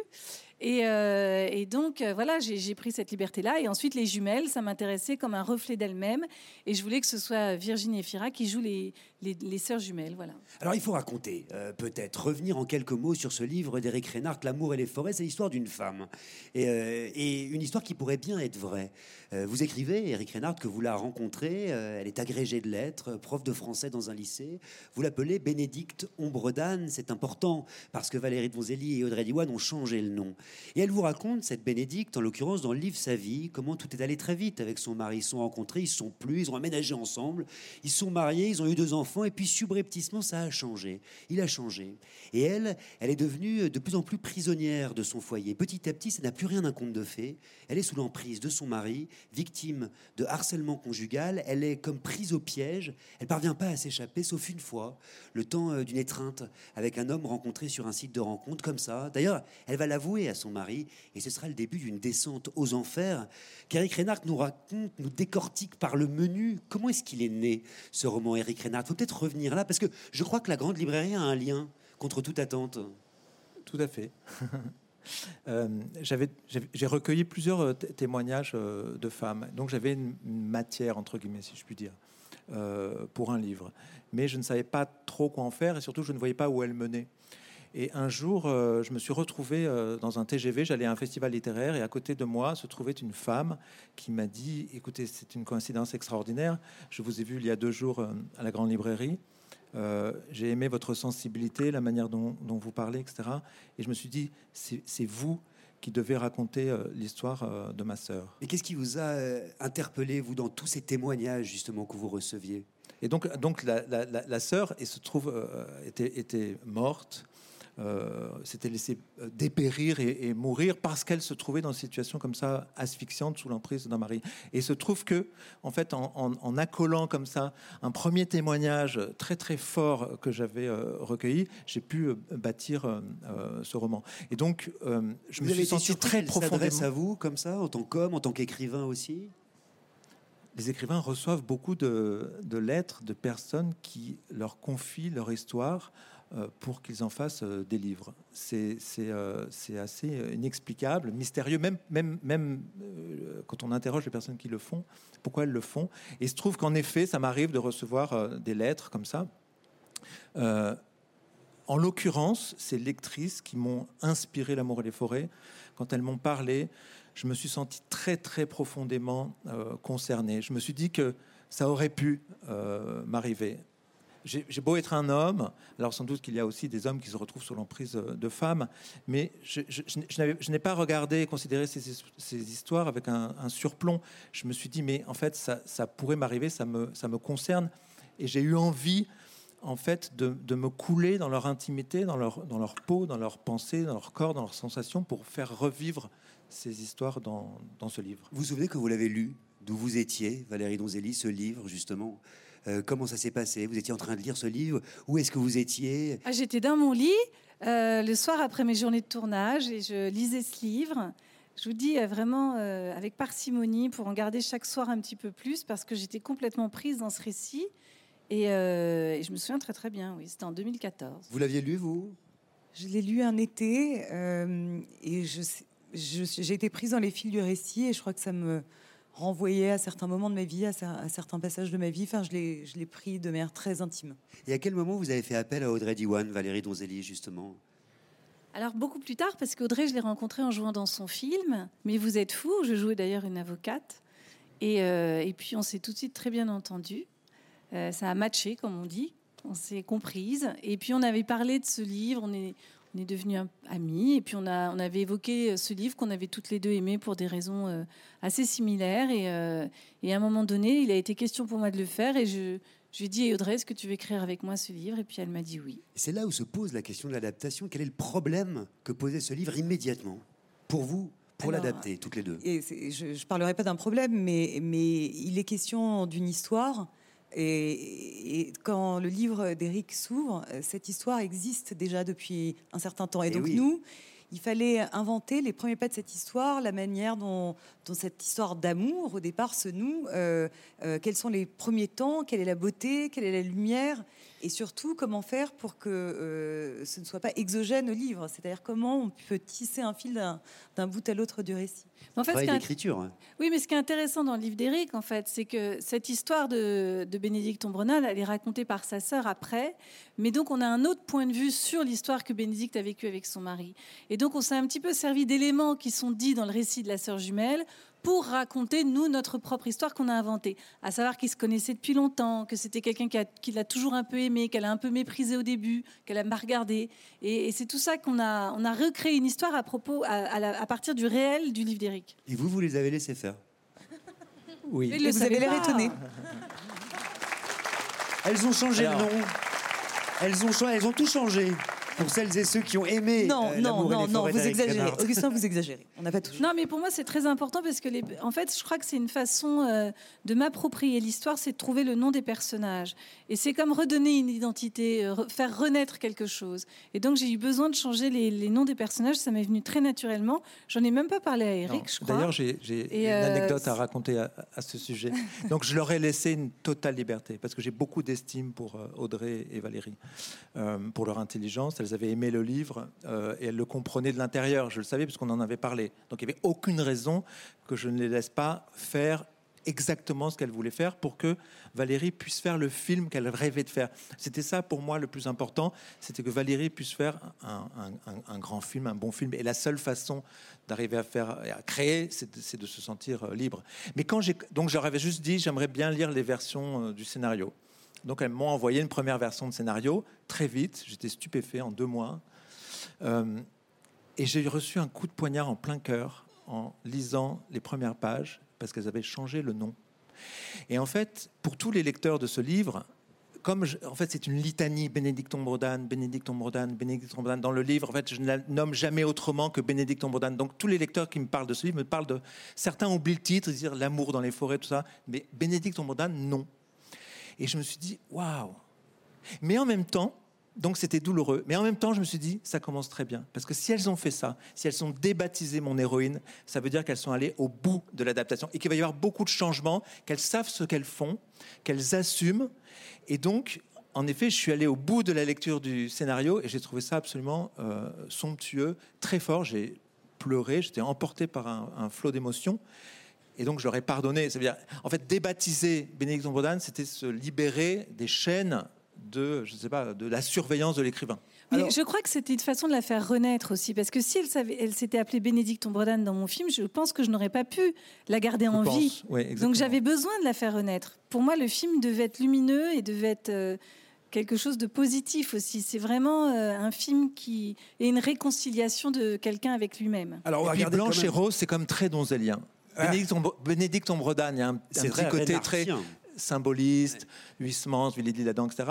Et, euh, et donc euh, voilà, j'ai pris cette liberté-là. Et ensuite, les jumelles, ça m'intéressait comme un reflet d'elles-mêmes. Et je voulais que ce soit Virginie et Fira qui jouent les, sœurs jumelles. Voilà.
Alors il faut raconter, euh, peut-être, revenir en quelques mots sur ce livre d'Eric Reinhardt, L'amour et les forêts, c'est l'histoire d'une femme. Et, une histoire qui pourrait bien être vraie. Vous écrivez, Eric Reinhardt, que vous la rencontrez, elle est agrégée de lettres, prof de français dans un lycée. Vous l'appelez Bénédicte Ombre d'Anne, c'est important, parce que Valérie Donzelli et Audrey Diwan ont changé le nom. Et elle vous raconte, cette Bénédicte, en l'occurrence dans le livre Sa vie, comment tout est allé très vite avec son mari. Ils sont rencontrés, ils se sont plus, ils ont aménagé ensemble, ils sont mariés, ils ont eu deux enfants, et puis subrepticement, ça a changé. Il a changé. Et elle, elle est devenue de plus en plus prisonnière de son foyer. Petit à petit, ça n'a plus rien d'un conte de fées. Elle est sous l'emprise de son mari, victime de harcèlement conjugal. Elle est comme prise au piège. Elle parvient pas à s'échapper, sauf une fois, le temps euh, d'une étreinte avec un homme rencontré sur un site de rencontre, comme ça. D'ailleurs, elle va l'avouer à son mari, et ce sera le début d'une descente aux enfers qu'Eric Reinhardt nous raconte, nous décortique par le menu. Comment est-ce qu'il est né, ce roman Eric Reinhardt faut peut-être revenir là, parce que je crois que la grande librairie a un lien contre toute attente.
Tout à fait. Euh, J'ai recueilli plusieurs euh, témoignages euh, de femmes, donc j'avais une, une matière, entre guillemets, si je puis dire, euh, pour un livre. Mais je ne savais pas trop quoi en faire et surtout je ne voyais pas où elle menait. Et un jour, euh, je me suis retrouvé euh, dans un TGV, j'allais à un festival littéraire et à côté de moi se trouvait une femme qui m'a dit, écoutez, c'est une coïncidence extraordinaire, je vous ai vu il y a deux jours euh, à la grande librairie, j'ai aimé votre sensibilité, la manière dont, dont vous parlez, etc. Et je me suis dit, c'est vous qui devez raconter l'histoire de ma sœur.
Et qu'est-ce qui vous a interpellé, vous, dans tous ces témoignages, justement, que vous receviez?
Et donc, donc la, la, la- la sœur et se trouve était, était morte, euh, s'était laissée euh, dépérir et, et mourir parce qu'elle se trouvait dans une situation comme ça asphyxiante sous l'emprise d'un mari. Et il se trouve que, en fait, en, en- en accolant comme ça un premier témoignage très très fort que j'avais euh, recueilli, j'ai pu euh, bâtir euh, euh, ce roman. Et donc, euh, je
vous
me suis senti très profondément.
à vous, comme ça, en tant qu'homme, en tant qu'écrivain aussi?
Les écrivains reçoivent beaucoup de, de lettres de personnes qui leur confient leur histoire euh, pour qu'ils en fassent euh, des livres. C'est euh, assez euh, inexplicable, mystérieux, même, même, même euh, quand on interroge les personnes qui le font, pourquoi elles le font. Et il se trouve qu'en effet, ça m'arrive de recevoir euh, des lettres comme ça. Euh, en l'occurrence, ces lectrices qui m'ont inspiré l'amour et les forêts, quand elles m'ont parlé, je me suis senti très très profondément euh, concerné. Je me suis dit que ça aurait pu euh, m'arriver. J'ai beau être un homme, alors sans doute qu'il y a aussi des hommes qui se retrouvent sous l'emprise euh, de femmes, mais je, n'ai- pas regardé et considéré ces, his- ces histoires avec un, surplomb. Je me suis dit, mais en fait, ça, pourrait m'arriver, ça me, concerne. Et j'ai eu envie, en fait, de, me couler dans leur intimité, dans leur, dans leur peau, dans leurs pensées, dans leur corps, dans leurs sensations, pour faire revivre ces histoires dans, dans ce livre.
Vous vous souvenez que vous l'avez lu, d'où vous étiez, Valérie Donzelli, ce livre, justement? Euh, Comment ça s'est passé? Vous étiez en train de lire ce livre? Où est-ce que vous étiez?
Ah, J'étais dans mon lit euh, le soir après mes journées de tournage et je lisais ce livre. Je vous dis euh, vraiment euh, avec parcimonie pour en garder chaque soir un petit peu plus parce que j'étais complètement prise dans ce récit. Et, euh, et je me souviens très très bien, oui, c'était en 2014.
Vous l'aviez lu, vous?
Je l'ai lu un été euh, et je sais- je- j'ai été prise dans les fils du récit et je crois que ça me renvoyait à certains moments de ma vie, à, cer- à certains passages de ma vie. Enfin, je l'ai je l'ai pris de manière très intime.
Et à quel moment vous avez fait appel à Audrey Diwan, Valérie Donzelli, justement?
Alors beaucoup plus tard, parce qu'Audrey, je l'ai rencontrée en jouant dans son film. Mais vous êtes fou, je jouais d'ailleurs une avocate. Et, euh, et puis on s'est tout de suite très bien entendu. Euh, ça a matché, comme on dit. On s'est comprise. Et puis on avait parlé de ce livre, on est, on est devenus amis. Et puis on, a, on avait évoqué ce livre qu'on avait toutes les deux aimé pour des raisons euh, assez similaires. Et, euh, et à un moment donné, il a été question pour moi de le faire. Et je, je lui ai dit, Audrey, est-ce que tu veux écrire avec moi ce livre? Et puis elle m'a dit oui.
C'est là où se pose la question de l'adaptation. Quel est le problème que posait ce livre immédiatement? Pour vous, pour l'adapter, toutes les deux?
Et je ne parlerai pas d'un problème, mais, mais il est question d'une histoire. Et, et quand le livre d'Éric s'ouvre, euh, cette histoire existe déjà depuis un certain temps. Et,
Eh
donc
oui.
nous, il fallait inventer les premiers pas de cette histoire, la manière dont, dont cette histoire d'amour, au départ, se noue. euh, euh, quels sont les premiers temps Quelle est la beauté Quelle est la lumière Et surtout, comment faire pour que euh, ce ne soit pas exogène au livre? C'est-à-dire comment on peut tisser un fil d'un bout à l'autre du récit?
En fait,
d'écriture. hein.
Oui, mais ce qui est intéressant dans le livre d'Éric, en fait, c'est que cette histoire de, de Bénédicte Ombrenal, elle est racontée par sa sœur après. Mais donc, on a un autre point de vue sur l'histoire que Bénédicte a vécue avec son mari. Et donc, on s'est un petit peu servi d'éléments qui sont dits dans le récit de la sœur jumelle pour raconter, nous, notre propre histoire qu'on a inventée. À savoir qu'ils se connaissaient depuis longtemps, que c'était quelqu'un qui, l'a toujours un peu aimé, qu'elle a un peu méprisé au début, qu'elle a pas regardé. Et, et c'est tout ça qu'on a, on a recréé une histoire à, propos, à, à la- à partir du réel du livre d'Éric.
Et vous, vous les avez laissés faire?
Oui.
Le
Et vous avez l'air étonné.
Elles ont changé
Alors-
de nom. Elles ont, cha- elles ont tout changé. Pour celles et ceux qui ont aimé
Non,
euh,
non, non,
les
non, vous exagérez.
Renard.
Augustin, vous exagérez. On n'a pas tout.
Non, mais pour moi, c'est très important parce que, les... en fait, je crois que c'est une façon euh, de m'approprier l'histoire, c'est de trouver le nom des personnages. Et c'est comme redonner une identité, euh, re- faire renaître quelque chose. Et donc, j'ai eu besoin de changer les, les noms des personnages. Ça m'est venu très naturellement. J'en ai même pas parlé à Eric,
Non.
je crois.
D'ailleurs, j'ai une
euh,
anecdote à raconter à, à ce sujet. Donc, je leur ai laissé une totale liberté parce que j'ai beaucoup d'estime pour Audrey et Valérie, euh, pour leur intelligence. Elles elles avaient aimé le livre euh, et elles le comprenaient de l'intérieur. Je le savais parce qu'on en avait parlé. Donc il n'y avait aucune raison que je ne les laisse pas faire exactement ce qu'elle voulait faire pour que Valérie puisse faire le film qu'elle rêvait de faire. C'était ça pour moi le plus important, c'était que Valérie puisse faire un, grand film, un bon film. Et la seule façon d'arriver à faire, à créer, c'est de, se sentir euh, libre. Mais quand j'ai, donc juste dit, j'aimerais bien lire les versions euh, du scénario. Donc elles m'ont envoyé une première version de scénario très vite. J'étais stupéfait en deux mois. Euh, et j'ai reçu un coup de poignard en plein cœur en lisant les premières pages parce qu'elles avaient changé le nom. Et en fait, pour tous les lecteurs de ce livre, comme en fait c'est une litanie, Bénédicte Ombrodan, Bénédicte Ombrodan, Bénédicte Ombrodan, dans le livre, en fait, je ne la nomme jamais autrement que Bénédicte Ombrodan. Donc tous les lecteurs qui me parlent de ce livre me parlent de. Certains oublient le titre, ils disent l'amour dans les forêts, tout ça, mais Bénédicte Ombrodan, non. Et je me suis dit, waouh! Mais en même temps, donc c'était douloureux. Mais en même temps, je me suis dit, ça commence très bien. Parce que si elles ont fait ça, si elles ont débaptisé mon héroïne, ça veut dire qu'elles sont allées au bout de l'adaptation et qu'il va y avoir beaucoup de changements, qu'elles savent ce qu'elles font, qu'elles assument. Et donc, en effet, je suis allé au bout de la lecture du scénario et j'ai trouvé ça absolument euh, somptueux, très fort. J'ai pleuré, j'étais emporté par un, un flot d'émotions. Et donc, je leur ai pardonné. Ça veut dire, en fait, débaptiser Bénédicte Ombrodan, c'était se libérer des chaînes de, je sais pas, de la surveillance de l'écrivain.
Mais
Alors-
je crois que c'était une façon de la faire renaître aussi, parce que si elle, savait, elle s'était appelée Bénédicte Ombredan dans mon film, je pense que je n'aurais pas pu la garder en
pense.
vie. Donc j'avais besoin de la faire renaître. Pour moi, le film devait être lumineux et devait être euh, quelque chose de positif aussi. C'est vraiment euh, un film qui est une réconciliation de quelqu'un avec lui-même.
Alors, on va
Et puis Blanche et Rose, c'est comme très donzélien. Bénédicte, Ombre- Bénédicte Ombredan, il y a un, petit côté très symboliste, Huysmans, Villédy-Ladan, etc.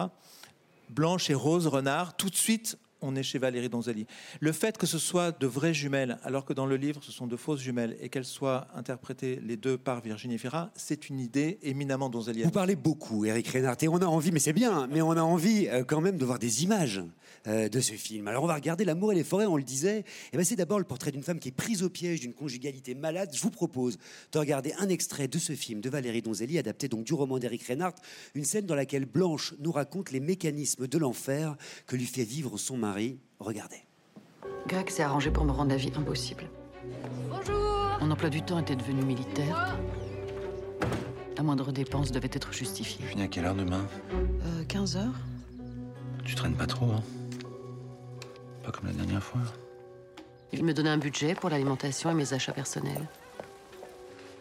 Blanche et Rose Renard, tout de suite, on est chez Valérie Donzelli. Le fait que ce soit de vraies jumelles, alors que dans le livre, ce sont de fausses jumelles, et qu'elles soient interprétées les deux par Virginie Fira, c'est une idée éminemment donzellienne.
Vous parlez beaucoup, Eric Reinhardt, et on a envie, mais c'est bien, mais on a envie euh, quand même de voir des images euh, de ce film. Alors on va regarder L'amour et les forêts, on le disait. Et ben c'est d'abord le portrait d'une femme qui est prise au piège d'une conjugalité malade. Je vous propose de regarder un extrait de ce film de Valérie Donzelli, adapté donc du roman d'Eric Reinhardt, une scène dans laquelle Blanche nous raconte les mécanismes de l'enfer que lui fait vivre son mari. Regardez.
Greg s'est arrangé pour me rendre la vie impossible.
Bonjour
Mon emploi du temps était devenu militaire. La moindre dépense devait être justifiée.
Finis à quelle heure demain
Euh, 15 heures
Tu traînes pas trop, hein? Pas comme la dernière fois.
Il me donnait un budget pour l'alimentation et mes achats personnels.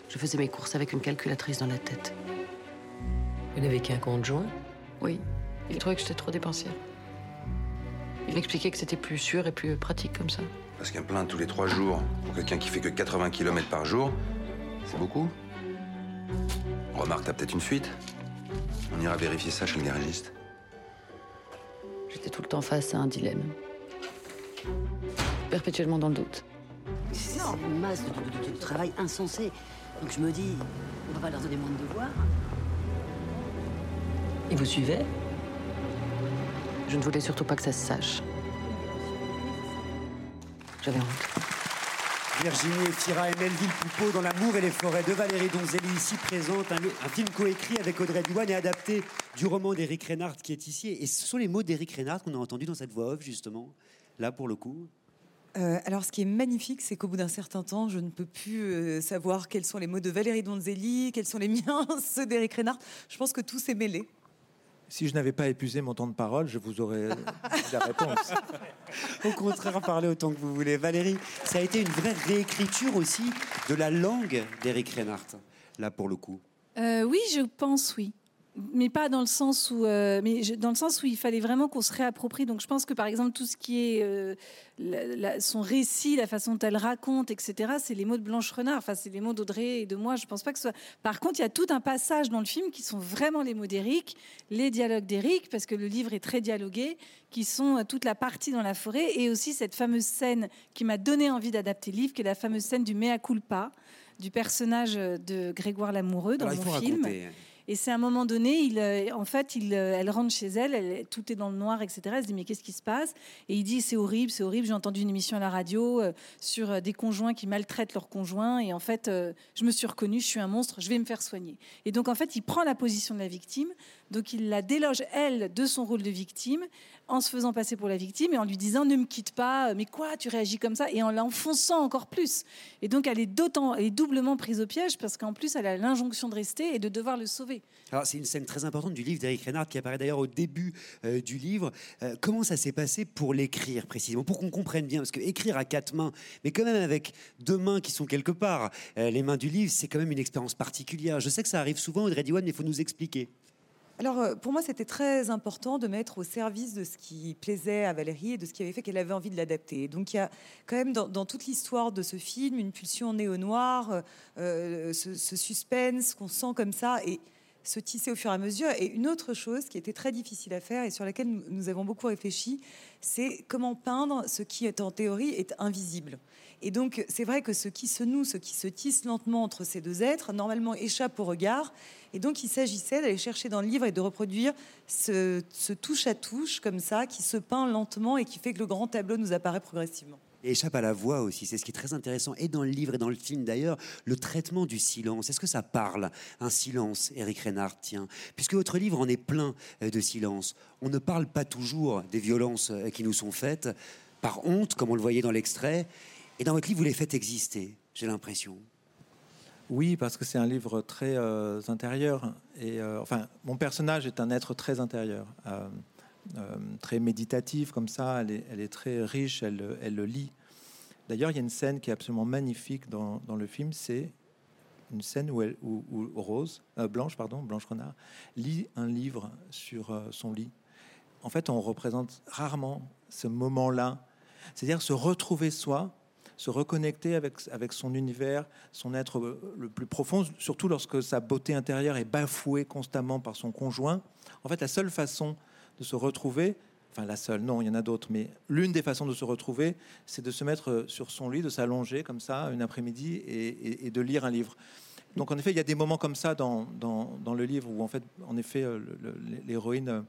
Je faisais mes courses avec une calculatrice dans la tête.
Vous n'avez qu'un conjoint
Oui, il trouvait que j'étais trop dépensière. Il m'expliquait que c'était plus sûr et plus pratique comme ça.
Parce qu'un plein tous les trois jours, pour quelqu'un qui fait que 80 km par jour, c'est beaucoup. Remarque, t'as peut-être une fuite. On ira vérifier ça chez le garagiste.
J'étais tout le temps face à un dilemme. Perpétuellement dans le doute.
C'est une masse de, de- de- de travail insensé. Donc je me dis, on va pas leur donner moins de devoirs. Et vous suivez?
Je ne voulais surtout pas que ça se sache. J'avais honte.
Virginie Efira et Melville Poupeau dans L'amour et les forêts de Valérie Donzelli, ici présente un, un film coécrit avec Audrey Diwan et adapté du roman d'Éric Reinhardt qui est ici. Et ce sont les mots d'Éric Reinhardt qu'on a entendus dans cette voix off, justement, là pour le coup.
Euh, alors, ce qui est magnifique, c'est qu'au bout d'un certain temps, je ne peux plus euh, savoir quels sont les mots de Valérie Donzelli, quels sont les miens, ceux d'Éric Reinhardt. Je pense que tout s'est mêlé.
Si je n'avais pas épuisé mon temps de parole, je vous aurais dit la réponse.
Au contraire, parlez autant que vous voulez. Valérie, ça a été une vraie réécriture aussi de la langue d'Éric Reinhardt, là pour le coup.
Euh, oui, je pense oui. Mais pas dans le sens où, euh, mais je- dans le sens où il fallait vraiment qu'on se réapproprie. Donc, je pense que par exemple tout ce qui est euh, la- la- son récit, la façon dont elle raconte, etc. C'est les mots de Blanche Renard. Enfin, c'est les mots d'Audrey et de moi. Je pense pas que ce soit. Par contre, il y a tout un passage dans le film qui sont vraiment les mots d'Éric, les dialogues d'Éric, parce que le livre est très dialogué, qui sont euh, toute la partie dans la forêt et aussi cette fameuse scène qui m'a donné envie d'adapter le livre, qui est la fameuse scène du mea culpa du personnage de Grégoire Lamoureux dans
Alors
mon film.
raconter.
Et c'est à un moment donné, il, euh, en fait, euh, elle rentre chez elle, tout est dans le noir, etc. Elle se dit mais qu'est-ce qui se passe? Et il dit c'est horrible, c'est horrible. J'ai entendu une émission à la radio euh, sur des conjoints qui maltraitent leurs conjoints et en fait, je me suis reconnue, je suis un monstre, je vais me faire soigner. Et donc en fait, il prend la position de la victime, donc il la déloge elle de son rôle de victime en se faisant passer pour la victime et en lui disant ne me quitte pas, mais quoi, tu réagis comme ça? Et en l'enfonçant encore plus. Et donc elle est d'autant, elle est doublement prise au piège parce qu'en plus elle a l'injonction de rester et de devoir le sauver.
Alors, c'est une scène très importante du livre d'Eric Reinhardt qui apparaît d'ailleurs au début euh, du livre. Euh, comment ça s'est passé pour l'écrire précisément? Pour qu'on comprenne bien, parce que écrire à quatre mains, mais quand même avec deux mains qui sont quelque part, euh, les mains du livre, c'est quand même une expérience particulière. Je sais que ça arrive souvent, Audrey Diwan, mais il faut nous expliquer.
Alors, euh, pour moi, c'était très important de mettre au service de ce qui plaisait à Valérie et de ce qui avait fait qu'elle avait envie de l'adapter. Donc, il y a quand même dans, toute l'histoire de ce film une pulsion néo-noire, euh, euh, ce, suspense qu'on sent comme ça et se tisser au fur et à mesure. Et une autre chose qui était très difficile à faire et sur laquelle nous, nous avons beaucoup réfléchi, c'est comment peindre ce qui est en théorie est invisible. Et donc, c'est vrai que ce qui se noue, ce qui se tisse lentement entre ces deux êtres, normalement échappe au regard. Et donc, il s'agissait d'aller chercher dans le livre et de reproduire ce, touche à touche comme ça, qui se peint lentement et qui fait que le grand tableau nous apparaît progressivement.
Et échappe à la voix aussi, c'est ce qui est très intéressant. Et dans le livre et dans le film d'ailleurs, le traitement du silence. Est-ce que ça parle Un silence, Eric Reinhardt, tiens. Puisque votre livre en est plein euh, de silence. On ne parle pas toujours des violences euh, qui nous sont faites, par honte, comme on le voyait dans l'extrait. Et dans votre livre, vous les faites exister, j'ai l'impression.
Oui, parce que c'est un livre très euh, intérieur. Et euh, enfin, mon personnage est un être très intérieur, euh, très méditatif comme ça. Elle est, très riche. Elle, elle le lit. D'ailleurs, il y a une scène qui est absolument magnifique dans, le film. C'est une scène où, où, Rose, Blanche, pardon, Blanche Renard, lit un livre sur son lit. En fait, on représente rarement ce moment-là, c'est-à-dire se retrouver soi, se reconnecter avec, avec son univers, son être euh, le plus profond, surtout lorsque sa beauté intérieure est bafouée constamment par son conjoint. En fait, la seule façon de se retrouver, enfin la seule, non, il y en a d'autres, mais l'une des façons de se retrouver, c'est de se mettre euh, sur son lit, de s'allonger comme ça une après-midi et, de lire un livre. Donc en effet, il y a des moments comme ça dans, dans, dans le livre où en fait, en effet, euh, l'héroïne,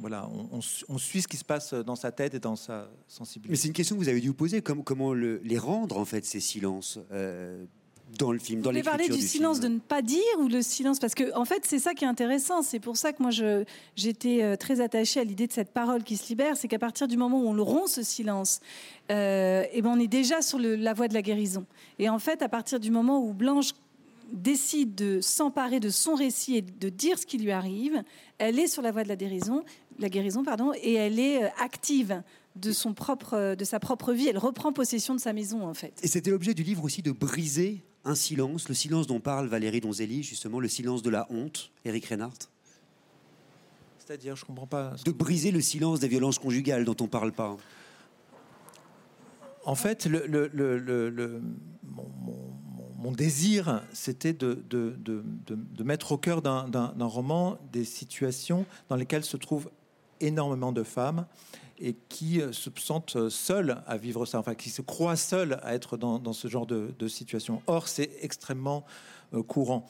voilà, on, on su- on suit ce qui se passe dans sa tête et dans sa sensibilité.
Mais c'est une question que vous avez dû vous poser, comme, comment le- les rendre, en fait, ces silences euh, dans le film, dans
Vous voulez
l'écriture
parler du, silence
film.
de ne pas dire ou le silence? Parce que en fait, c'est ça qui est intéressant. C'est pour ça que moi, je- j'étais euh, très attachée à l'idée de cette parole qui se libère. C'est qu'à partir du moment où on le rompt, ce silence, euh, eh ben, on est déjà sur le- la voie de la guérison. Et en fait, à partir du moment où Blanche décide de s'emparer de son récit et de dire ce qui lui arrive, elle est sur la voie de la guérison, la guérison pardon, et elle est euh, active de, son propre, euh, de sa propre vie. Elle reprend possession de sa maison, en fait.
Et c'était l'objet du livre aussi de briser un silence, le silence dont parle Valérie Donzelli, justement, le silence de la honte, Eric Reinhardt.
C'est-à-dire, je comprends pas.
De briser le silence des violences conjugales dont on parle pas.
En fait, le, le- le- le- le- mon, mon- mon désir, c'était de, de- de- de- de mettre au cœur d'un d'un- d'un roman des situations dans lesquelles se trouvent énormément de femmes et qui euh, se sentent seules à vivre ça, enfin qui se croient seules à être dans, ce genre de, situation. Or, c'est extrêmement euh, courant.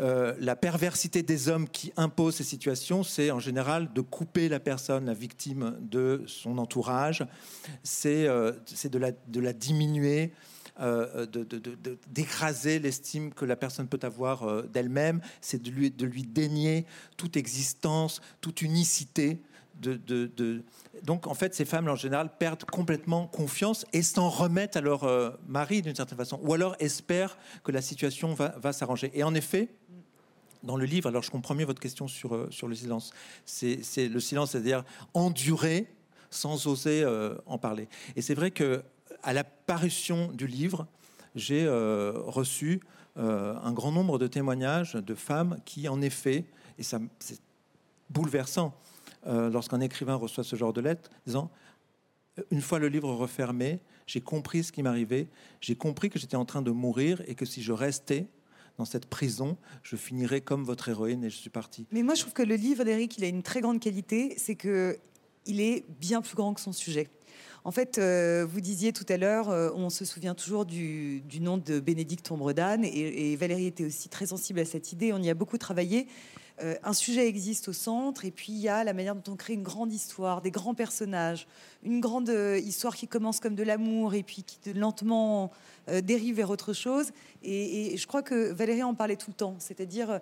Euh, la perversité des hommes qui imposent ces situations, c'est en général de couper la personne, la victime, de son entourage, c'est euh, de, la, de la diminuer, euh, de- de- d'écraser l'estime que la personne peut avoir euh, d'elle-même, c'est de lui, de lui dénier toute existence, toute unicité. Donc, en fait, ces femmes, en général, perdent complètement confiance et s'en remettent à leur euh, mari d'une certaine façon, ou alors espèrent que la situation va, s'arranger. Et en effet, dans le livre, alors je comprends mieux votre question sur, euh, le silence. C'est le silence, c'est-à-dire endurer sans oser euh, en parler. Et c'est vrai que à la parution du livre, j'ai reçu un grand nombre de témoignages de femmes qui, en effet, et c'est bouleversant euh, lorsqu'un écrivain reçoit ce genre de lettre, disant une fois le livre refermé, j'ai compris ce qui m'arrivait, j'ai compris que j'étais en train de mourir et que si je restais dans cette prison, je finirais comme votre héroïne et je suis parti.
Mais moi, je trouve que le livre d'Éric, il a une très grande qualité, c'est que il est bien plus grand que son sujet. En fait, euh, vous disiez tout à l'heure, euh, on se souvient toujours du, du nom de Bénédicte Ombre d'Âne, et, et Valérie était aussi très sensible à cette idée. On y a beaucoup travaillé. Euh, un sujet existe au centre, et puis il y a la manière dont on crée une grande histoire, des grands personnages, une grande euh, histoire qui commence comme de l'amour, et puis qui lentement euh, dérive vers autre chose. Et, et, je crois que Valérie en parlait tout le temps, c'est-à-dire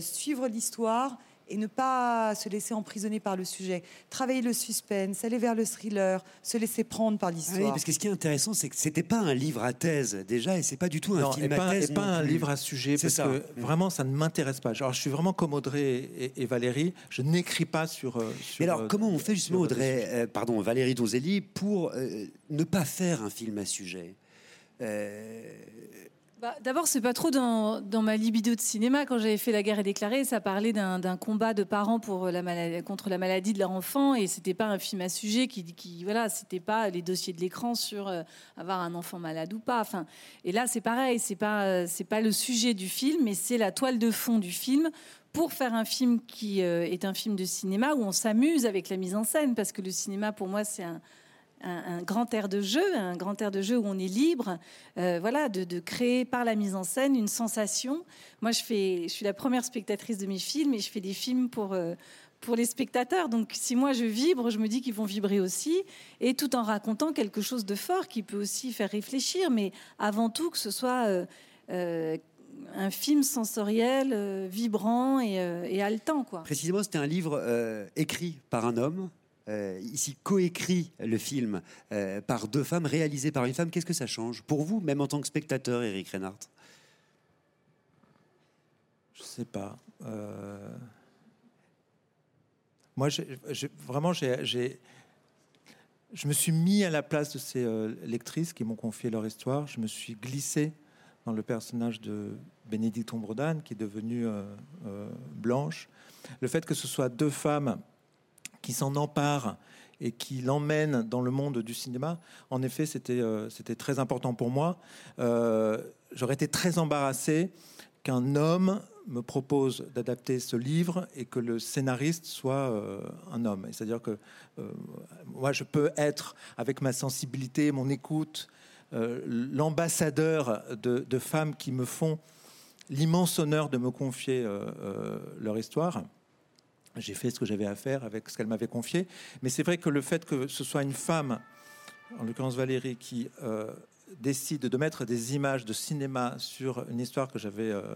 suivre l'histoire et ne pas se laisser emprisonner par le sujet. Travailler le suspense, aller vers le thriller, se laisser prendre par l'histoire.
oui, parce que ce qui est intéressant, c'est que c'était pas un livre à thèse déjà, et c'est pas du tout un film
et
à
thèse. Et pas un livre à sujet, parce
ça.
que
Mm.
vraiment, ça ne m'intéresse pas. Alors, je suis vraiment comme Audrey et, et Valérie. Je n'écris pas sur. euh, sur
Mais alors,
euh,
comment on fait justement, Audrey, euh, pardon, Valérie Donzelli, pour euh, ne pas faire un film à sujet? Euh,
Bah, D'abord, c'est pas trop dans, ma libido de cinéma. Quand j'avais fait La guerre est déclarée, ça parlait d'un combat de parents maladie, contre la maladie de leur enfant, et c'était pas un film à sujet qui, qui voilà, c'était pas les dossiers de l'écran sur euh, avoir un enfant malade ou pas. Enfin, et là, c'est pareil, c'est pas euh, pas le sujet du film, mais c'est la toile de fond du film pour faire un film qui euh, est un film de cinéma où on s'amuse avec la mise en scène, parce que le cinéma, pour moi, c'est un un, grand air de jeu, un grand air de jeu où on est libre, euh, voilà, de, créer par la mise en scène une sensation. Moi, je suis la première spectatrice de mes films et je fais des films pour euh, pour les spectateurs. Donc, si moi je vibre, je me dis qu'ils vont vibrer aussi, et tout en racontant quelque chose de fort qui peut aussi faire réfléchir, mais avant tout que ce soit euh, un film sensoriel, vibrant et, et haletant, quoi.
Précisément, c'était un livre écrit par un homme. Euh, ici, coécrit le film euh, par deux femmes, réalisé par une femme. Qu'est-ce que ça change pour vous, même en tant que spectateur, Eric Reinhardt?
Je sais pas. Euh, Moi, vraiment, je me suis mis à la place de ces lectrices qui m'ont confié leur histoire. Je me suis glissé dans le personnage de Bénédicte Ombredane, qui est devenue blanche. Le fait que ce soit deux femmes qui s'en emparent et qui l'emmènent dans le monde du cinéma, en effet, c'était euh, très important pour moi. Euh, J'aurais été très embarrassé qu'un homme me propose d'adapter ce livre et que le scénariste soit euh, un homme. C'est-à-dire que euh, moi, je peux être, avec ma sensibilité, mon écoute, l'ambassadeur de, femmes qui me font l'immense honneur de me confier leur histoire. J'ai fait ce que j'avais à faire avec ce qu'elle m'avait confié. Mais c'est vrai que le fait que ce soit une femme, en l'occurrence Valérie, qui euh, décide de mettre des images de cinéma sur une histoire que j'avais euh, euh,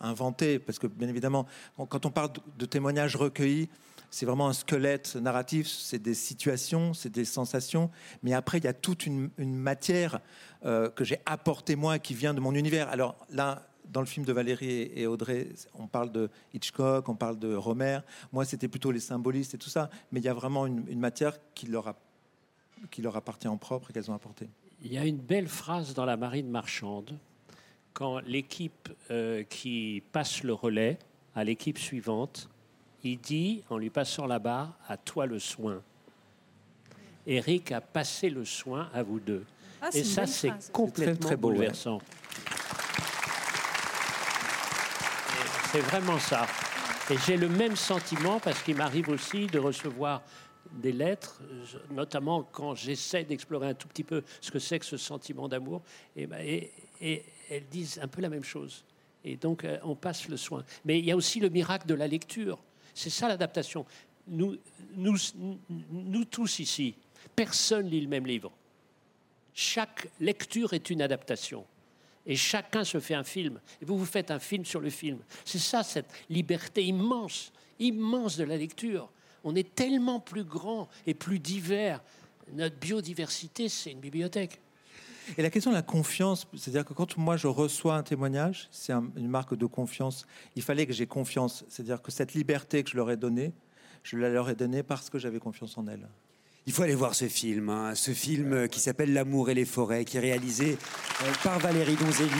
inventée, parce que bien évidemment, quand on parle de, témoignages recueillis, c'est vraiment un squelette narratif, c'est des situations, c'est des sensations, mais après, il y a toute une, matière que j'ai apportée moi, qui vient de mon univers. Alors là, dans le film de Valérie et Audrey, on parle de Hitchcock, on parle de Romer. Moi, c'était plutôt les symbolistes et tout ça, mais il y a vraiment une, une matière qui leur, a- qui leur appartient en propre et qu'elles ont apportée.
Il y a une belle phrase dans la marine marchande quand l'équipe euh, qui passe le relais à l'équipe suivante, il dit, en lui passant la barre, à toi le soin. Eric a passé le soin à vous deux.
Ah, c'est
Et ça, c'est complètement
très, très beau,
bouleversant. C'est vraiment ça. Et j'ai le même sentiment parce qu'il m'arrive aussi de recevoir des lettres, notamment quand j'essaie d'explorer un tout petit peu ce que c'est que ce sentiment d'amour, et, ben, elles disent un peu la même chose. Et donc, euh, on passe le soin. Mais il y a aussi le miracle de la lecture. C'est ça l'adaptation. Nous, nous, nous tous ici, personne lit le même livre. Chaque lecture est une adaptation. Et chacun se fait un film. Et vous, vous faites un film sur le film. C'est ça, cette liberté immense, immense de la lecture. On est tellement plus grand et plus divers. Notre biodiversité, c'est une bibliothèque.
Et la question de la confiance, c'est-à-dire que quand moi je reçois un témoignage, c'est un- une marque de confiance. Il fallait que j'ai confiance. C'est-à-dire que cette liberté que je leur ai donnée, je la leur ai donnée parce que j'avais confiance en elles.
Il faut aller voir ce film, hein, ce film euh, qui s'appelle L'amour et les forêts, qui est réalisé euh, par Valérie Donzelli,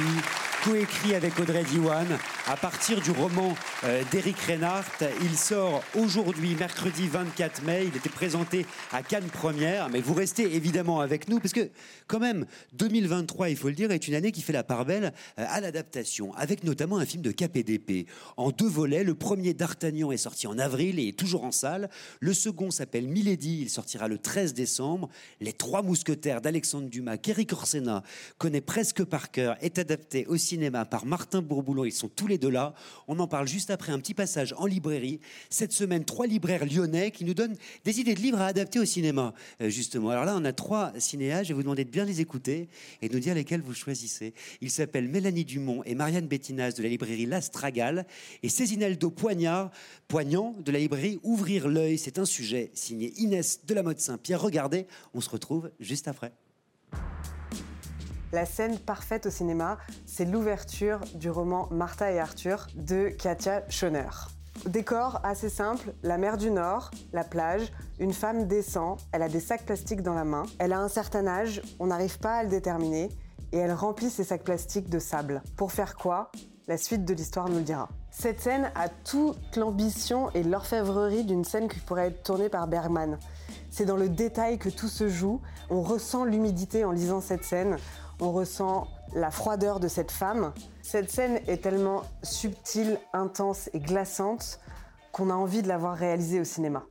coécrit avec Audrey Diwan, à partir du roman euh, d'Éric Reinhardt. Il sort aujourd'hui, mercredi 24 mai. Il était présenté à Cannes Première, mais vous restez évidemment avec nous, parce que quand même, 2023, il faut le dire, est une année qui fait la part belle euh, à l'adaptation, avec notamment un film de KPDP, en deux volets. Le premier, D'Artagnan, est sorti en avril et est toujours en salle. Le second s'appelle Milady, il sortira le 13 décembre. Les Trois Mousquetaires d'Alexandre Dumas, qu'Eric Orsena connaît presque par cœur, est adapté au cinéma par Martin Bourboulon. Ils sont tous les deux là. On en parle juste après un petit passage en librairie. Cette semaine, trois libraires lyonnais qui nous donnent des idées de livres à adapter au cinéma, euh, justement. Alors là, on a trois cinéastes. Je vais vous demander de bien les écouter et de nous dire lesquels vous choisissez. Ils s'appellent Mélanie Dumont et Marianne Bettinas de la librairie L'Astragale et Cézinaldo Poignard, Poignant de la librairie Ouvrir l'œil. C'est un sujet signé Inès de la Mode Saint-Pierre. Regardez, on se retrouve juste après.
La scène parfaite au cinéma, c'est l'ouverture du roman Martha et Arthur de Katia Schoner. Décor assez simple, la mer du Nord, la plage, une femme descend, elle a des sacs plastiques dans la main, elle a un certain âge, on n'arrive pas à le déterminer, et elle remplit ses sacs plastiques de sable. Pour faire quoi? La suite de l'histoire nous le dira. Cette scène a toute l'ambition et l'orfèvrerie d'une scène qui pourrait être tournée par Bergman. C'est dans le détail que tout se joue, on ressent l'humidité en lisant cette scène, on ressent la froideur de cette femme. Cette scène est tellement subtile, intense et glaçante qu'on a envie de l'avoir réalisée au cinéma.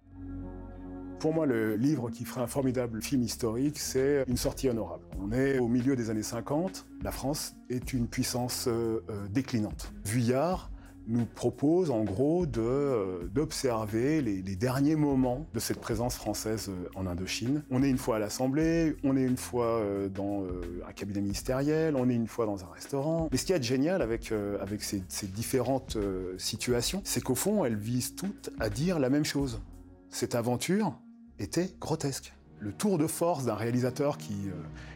Pour moi, le livre qui fera un formidable film historique, c'est Une sortie honorable. On est au milieu des années 50, la France est une puissance euh, euh, déclinante. Vuillard nous propose en gros euh, d'observer les, les, derniers moments de cette présence française euh, en Indochine. On est une fois à l'Assemblée, on est une fois euh, dans un cabinet ministériel, on est une fois dans un restaurant. Mais ce qui est génial avec, avec ces, ces différentes situations, c'est qu'au fond, elles visent toutes à dire la même chose. Cette aventure était grotesque. Le tour de force d'un réalisateur qui,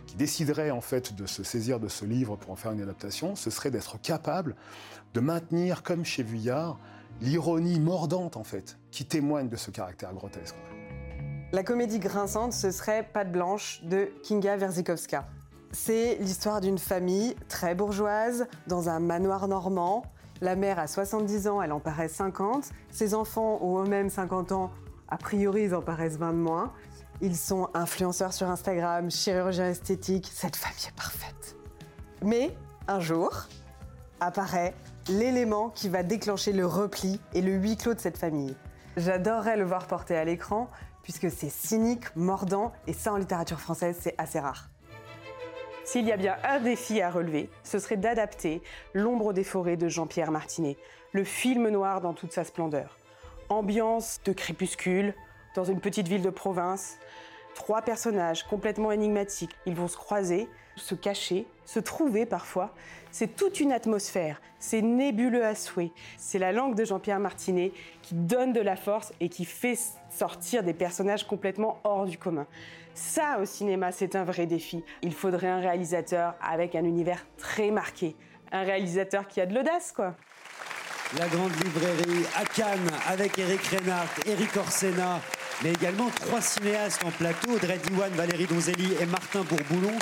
qui déciderait en fait de se saisir de ce livre pour en faire une adaptation, ce serait d'être capable de maintenir, comme chez Vuillard, l'ironie mordante en fait, qui témoigne de ce caractère grotesque.
La comédie grinçante, ce serait Pâte blanche de Kinga Verzikowska. C'est l'histoire d'une famille très bourgeoise dans un manoir normand. La mère a 70 ans, elle en paraît 50. Ses enfants ont eux-mêmes 50 ans, a priori ils en paraissent 20 de moins. Ils sont influenceurs sur Instagram, chirurgiens esthétiques, cette famille est parfaite. Mais un jour apparaît l'élément qui va déclencher le repli et le huis clos de cette famille. J'adorerais le voir porté à l'écran puisque c'est cynique, mordant et ça en littérature française c'est assez rare.
S'il y a bien un défi à relever, ce serait d'adapter L'ombre des forêts de Jean-Pierre Martinet, le film noir dans toute sa splendeur. Ambiance de crépuscule, dans une petite ville de province, trois personnages complètement énigmatiques. Ils vont se croiser, se cacher, se trouver parfois. C'est toute une atmosphère, c'est nébuleux à souhait. C'est la langue de Jean-Pierre Martinet qui donne de la force et qui fait sortir des personnages complètement hors du commun. Ça, au cinéma, c'est un vrai défi. Il faudrait un réalisateur avec un univers très marqué. Un réalisateur qui a de l'audace, quoi.
La grande librairie à Cannes avec Eric Reinhardt, Eric Orsena, mais également trois cinéastes en plateau, Audrey Diwan, Valérie Donzelli et Martin Bourboulon.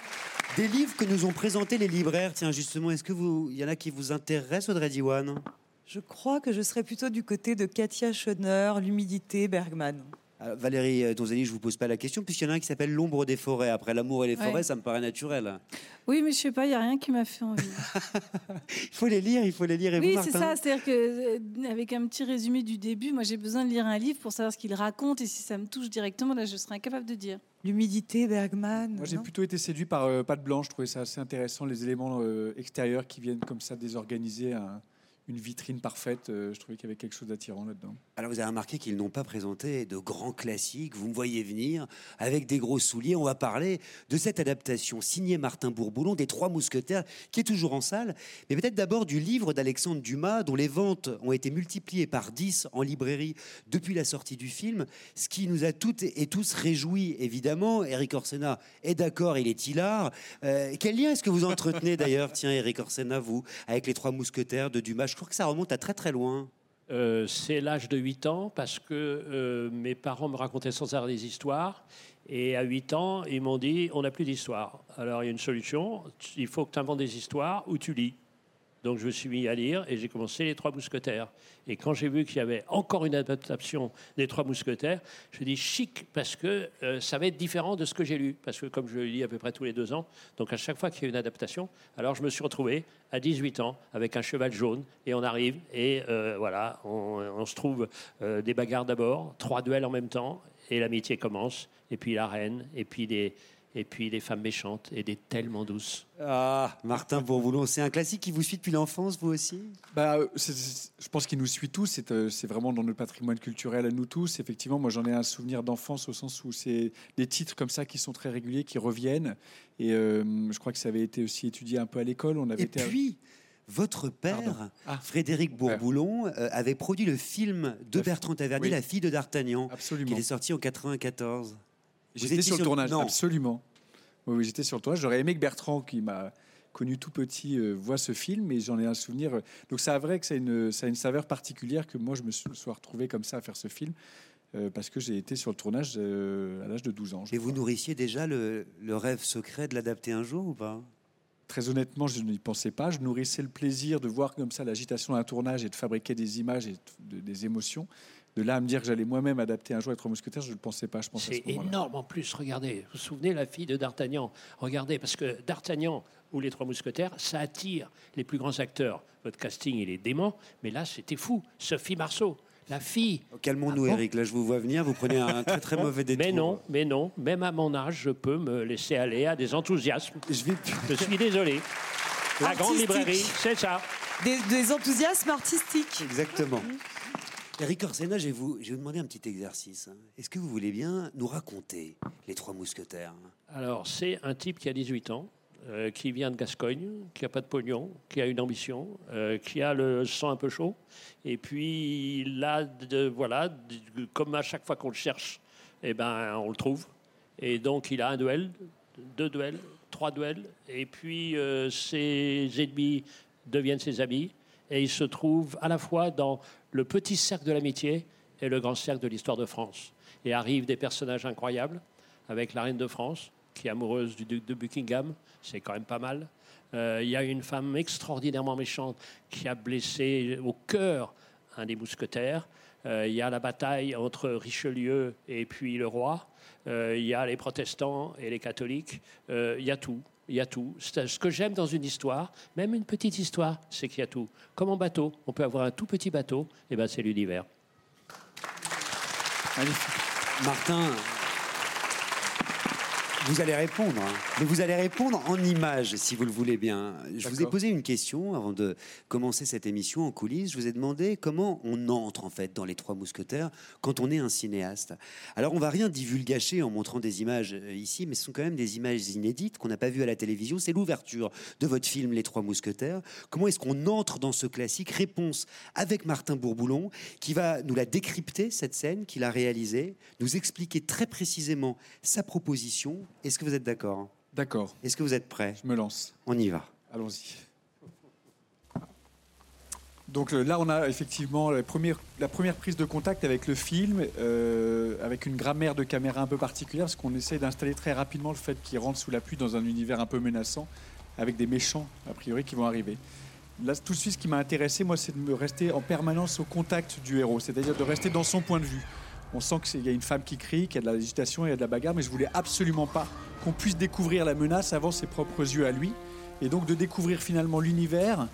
Des livres que nous ont présentés les libraires. Tiens, justement, est-ce que vous, il y en a qui vous intéressent, Audrey Diwan?
Je crois que je serais plutôt du côté de Katia Schoner, L'humidité, Bergman.
Euh, Valérie euh, Donzelli, je vous pose pas la question, puisqu'il y en a un qui s'appelle L'ombre des forêts. Après l'amour et les forêts,
Ouais.
ça me paraît naturel.
Oui, mais je sais pas, il y a rien qui m'a fait envie.
Il faut les lire, il faut les lire. Et
oui, c'est ça. C'est-à-dire que euh, avec un petit résumé du début, moi j'ai besoin de lire un livre pour savoir ce qu'il raconte et si ça me touche directement, là je serais incapable de dire.
L'humidité, Bergman.
Moi, j'ai plutôt été séduit par euh, Pâte Blanche. Je trouvais ça assez intéressant, les éléments euh, extérieurs qui viennent comme ça désorganiser un- une vitrine parfaite. Euh, je trouvais qu'il y avait quelque chose d'attirant là-dedans.
Alors vous avez remarqué qu'ils n'ont pas présenté de grands classiques, vous me voyez venir, avec des gros souliers. On va parler de cette adaptation signée Martin Bourboulon des Trois Mousquetaires, qui est toujours en salle, mais peut-être d'abord du livre d'Alexandre Dumas, dont les ventes ont été multipliées par 10 en librairie depuis la sortie du film, ce qui nous a toutes et tous réjouis, évidemment. Eric Orsena est d'accord, il est hilar. Euh, quel lien est-ce que vous entretenez d'ailleurs, tiens, Eric Orsena, vous, avec les Trois Mousquetaires de Dumas? Crois que ça remonte à très très loin.
Euh, c'est l'âge de 8 ans parce que euh, mes parents me racontaient sans arrêt des histoires. Et à 8 ans, ils m'ont dit on n'a plus d'histoire. Alors il y a une solution il faut que tu inventes des histoires ou tu lis. Donc je me suis mis à lire et j'ai commencé Les Trois Mousquetaires. Et quand j'ai vu qu'il y avait encore une adaptation des Trois Mousquetaires, je dis chic parce que euh, ça va être différent de ce que j'ai lu. Parce que comme je lis à peu près tous les deux ans, donc à chaque fois qu'il y a une adaptation, alors je me suis retrouvé à 18 ans avec un cheval jaune et on arrive et euh, voilà, on, on se trouve euh, des bagarres d'abord, trois duels en même temps et l'amitié commence et puis la reine et puis des et puis des femmes méchantes et des tellement douces.
Ah, Martin Bourboulon, c'est un classique qui vous suit depuis l'enfance, vous aussi?
Bah, c'est- Je pense qu'il nous suit tous. C'est euh, vraiment dans notre patrimoine culturel à nous tous. Effectivement, moi, j'en ai un souvenir d'enfance au sens où c'est des titres comme ça qui sont très réguliers, qui reviennent. Et euh, je crois que ça avait été aussi étudié un peu à l'école. On avait
Et
été
puis, votre père.
Ah.
Frédéric Bourboulon, euh, avait produit le film de Bertrand Tavernier,
oui.
La fille de D'Artagnan, qui est sorti en 94.
J'étais sur le tournage,
Non.
absolument. Oui, oui, j'étais sur le tournage. J'aurais aimé que Bertrand, qui m'a connu tout petit, euh, voit ce film, mais j'en ai un souvenir. euh, Donc, c'est vrai que ça a, une, ça a une saveur particulière que moi, je me sois retrouvé comme ça à faire ce film, euh, parce que j'ai été sur le tournage euh, à l'âge de 12 ans.
Et vous nourrissiez déjà le, le rêve secret de l'adapter un jour ou pas?
Très honnêtement, je n'y pensais pas. Je nourrissais le plaisir de voir comme ça l'agitation d'un tournage et de fabriquer des images et de- des émotions. De là à me dire que j'allais moi-même adapter un jour les Trois Mousquetaires, je ne le pensais pas. Je pensais à
C'est
ce
énorme en plus, regardez. Vous vous souvenez, la fille de D'Artagnan Regardez, parce que D'Artagnan ou les Trois Mousquetaires, ça attire les plus grands acteurs. Votre casting, il est dément, mais là, c'était fou. Sophie Marceau, la fille.
Calmons-nous,
Ah bon
Eric? Là, je vous vois venir. Vous prenez un très très mauvais détour.
Mais non, mais non, même à mon âge, je peux me laisser aller à des enthousiasmes.
Je, vais...
je suis désolé. La grande librairie, c'est ça.
Des, des enthousiasmes artistiques.
Exactement. Eric Orsena, je vais vous, demander un petit exercice. hein. Est-ce que vous voulez bien nous raconter les Trois Mousquetaires
Alors, c'est un type qui a 18 ans, euh, qui vient de Gascogne, qui n'a pas de pognon, qui a une ambition, euh, qui a le sang un peu chaud. Et puis, là, de, voilà, comme à chaque fois qu'on le cherche, eh ben, on le trouve. Et donc, il a un duel, deux duels, trois duels. Et puis, euh, ses ennemis deviennent ses amis. Et il se trouve à la fois dans le petit cercle de l'amitié et le grand cercle de l'histoire de France. Et arrivent des personnages incroyables, avec la reine de France, qui est amoureuse du duc de Buckingham, c'est quand même pas mal. Euh, Il y a une femme extraordinairement méchante qui a blessé au cœur un des mousquetaires. Euh, Il y a la bataille entre Richelieu et puis le roi. Euh, Il y a les protestants et les catholiques. Il y a tout. Il y a tout. Ce que j'aime dans une histoire, même une petite histoire, c'est qu'il y a tout. Comme en bateau, on peut avoir un tout petit bateau, et ben c'est l'univers.
Martin, vous allez répondre, hein. mais vous allez répondre en images, si vous le voulez bien. Je vous ai posé une question avant de commencer cette émission en coulisses. Je vous ai demandé comment on entre en fait dans les Trois Mousquetaires quand on est un cinéaste. Alors on va rien divulgacher en montrant des images euh, ici, mais ce sont quand même des images inédites qu'on n'a pas vues à la télévision. C'est l'ouverture de votre film Les Trois Mousquetaires. Comment est-ce qu'on entre dans ce classique? Réponse avec Martin Bourboulon qui va nous la décrypter cette scène qu'il a réalisée, nous expliquer très précisément sa proposition. Est-ce que vous êtes d'accord
D'accord.
Est-ce que vous êtes prêt
Je me lance.
On y va.
Allons-y. Donc euh, là, on a effectivement la première, la première prise de contact avec le film, euh, avec une grammaire de caméra un peu particulière, parce qu'on essaie d'installer très rapidement le fait qu'il rentre sous la pluie dans un univers un peu menaçant, avec des méchants, a priori, qui vont arriver. Là, tout de suite, ce qui m'a intéressé, moi, c'est de me rester en permanence au contact du héros, c'est-à-dire de rester dans son point de vue. On sent qu'il y a une femme qui crie, qu'il y a de l'agitation, il y a de la bagarre, mais je voulais absolument pas qu'on puisse découvrir la menace avant ses propres yeux à lui, et donc de découvrir finalement l'univers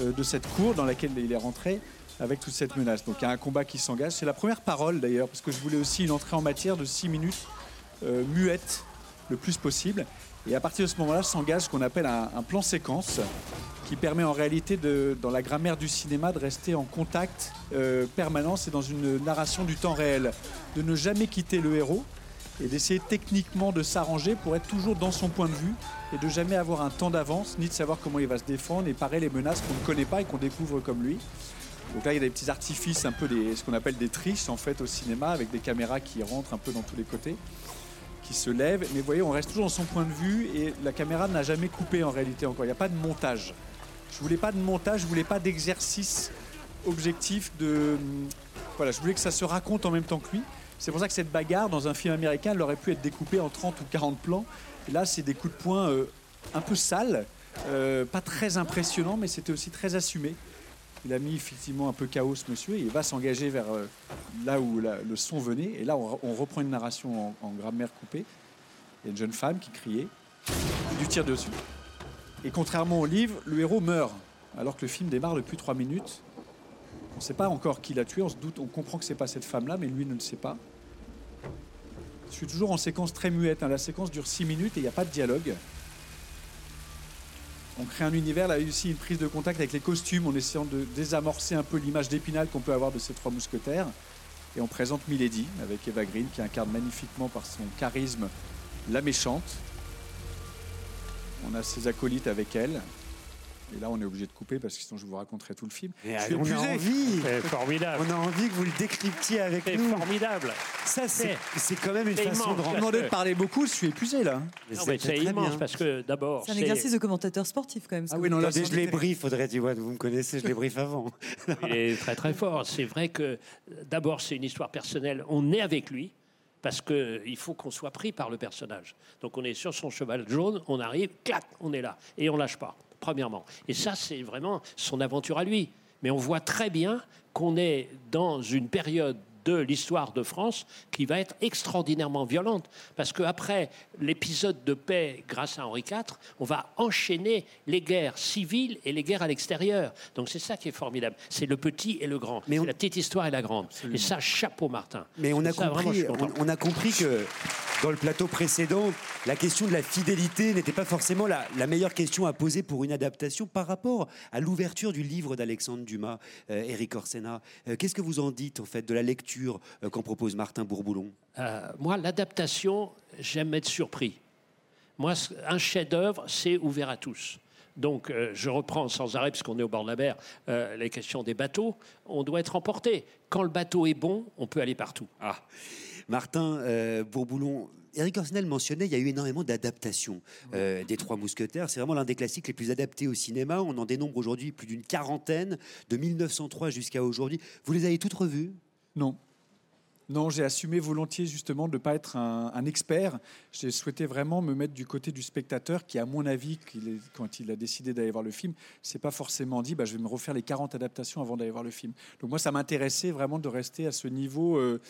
euh, de cette cour dans laquelle il est rentré avec toute cette menace. Donc il y a un combat qui s'engage. C'est la première parole d'ailleurs, parce que je voulais aussi une entrée en matière de 6 minutes euh, muette le plus possible. Et à partir de ce moment-là, s'engage ce qu'on appelle un, un plan séquence qui permet en réalité, de, dans la grammaire du cinéma, de rester en contact euh, permanent et dans une narration du temps réel, de ne jamais quitter le héros et d'essayer techniquement de s'arranger pour être toujours dans son point de vue et de jamais avoir un temps d'avance, ni de savoir comment il va se défendre et parer les menaces qu'on ne connaît pas et qu'on découvre comme lui. Donc là, il y a des petits artifices, un peu des, ce qu'on appelle des triches en fait au cinéma, avec des caméras qui rentrent un peu dans tous les côtés, qui se lèvent. Mais vous voyez, on reste toujours dans son point de vue et la caméra n'a jamais coupé en réalité encore. Il n'y a pas de montage. Je voulais pas de montage, je voulais pas d'exercice objectif de. Voilà, je voulais que ça se raconte en même temps que lui. C'est pour ça que cette bagarre dans un film américain, elle aurait pu être découpée en 30 ou 40 plans. Et là, c'est des coups de poing euh, un peu sales, euh, pas très impressionnants, mais c'était aussi très assumé. Il a mis effectivement un peu chaos, ce monsieur, et il va s'engager vers euh, là où le son venait. Et là, on, re- on reprend une narration en, grammaire coupée. Il y a une jeune femme qui criait, lui tire dessus. Et contrairement au livre, le héros meurt, alors que le film démarre depuis trois minutes. On ne sait pas encore qui l'a tué, on se doute, on comprend que c'est pas cette femme-là, mais lui ne le sait pas. Je suis toujours en séquence très muette. hein. La séquence dure 6 minutes et il n'y a pas de dialogue. On crée un univers, là aussi une prise de contact avec les costumes en essayant de désamorcer un peu l'image d'épinal qu'on peut avoir de ces trois mousquetaires. Et on présente Milady avec Eva Green qui incarne magnifiquement par son charisme la méchante. On a ses acolytes avec elle. Et là, on est obligé de couper parce que sinon je vous raconterai tout le film.
Et
Je suis
on a envie.
C'est formidable.
On a envie que vous le décryptiez avec
C'est
nous.
formidable.
Ça, c'est quand même une façon
immense.
de
demandé de parler beaucoup, je suis épuisé là.
Non,
c'est
mais c'est
très
immense
bien.
parce que d'abord,
C'est un exercice de commentateur sportif quand même.
Ah oui, non, là,
je les faudrait, tu vois, vous me connaissez, je les briefe avant.
Il est très très fort. C'est vrai que d'abord c'est une histoire personnelle. On est avec lui parce qu'il faut qu'on soit pris par le personnage. Donc on est sur son cheval jaune, on arrive, clac, on est là et on lâche pas. Premièrement. Et ça c'est vraiment son aventure à lui. Mais on voit très bien qu'on est dans une période de l'histoire de France qui va être extraordinairement violente. Parce qu'après l'épisode de paix grâce à Henri IV, on va enchaîner les guerres civiles et les guerres à l'extérieur. Donc c'est ça qui est formidable. C'est le petit et le grand. C'est la petite histoire et la grande. Et ça, chapeau Martin.
Mais on a,
Ça,
compris, on a compris que dans le plateau précédent, la question de la fidélité n'était pas forcément la, la meilleure question à poser pour une adaptation par rapport à l'ouverture du livre d'Alexandre Dumas, euh, Éric Orsena. Euh, Qu'est-ce que vous en dites en fait de la lecture euh, qu'en propose Martin Bourboulon?
Euh, moi, l'adaptation, j'aime être surpris. Moi, un chef-d'œuvre, c'est ouvert à tous. Donc, euh, je reprends sans arrêt, parce qu'on est au bord de la mer, euh, les questions des bateaux. On doit être emporté. Quand le bateau est bon, on peut aller partout.
Ah, Martin euh, Bourboulon. Éric Orsena le mentionnait, il y a eu énormément d'adaptations euh, des Trois Mousquetaires. C'est vraiment l'un des classiques les plus adaptés au cinéma. On en dénombre aujourd'hui plus d'une quarantaine, de 1903 jusqu'à aujourd'hui. Vous les avez toutes revues?
Non. Non, j'ai assumé volontiers justement de ne pas être un, un expert. J'ai souhaité vraiment me mettre du côté du spectateur qui, à mon avis, est- quand il a décidé d'aller voir le film, c'est pas forcément dit bah, je vais me refaire les 40 adaptations avant d'aller voir le film. Donc moi, ça m'intéressait vraiment de rester à ce niveau. euh,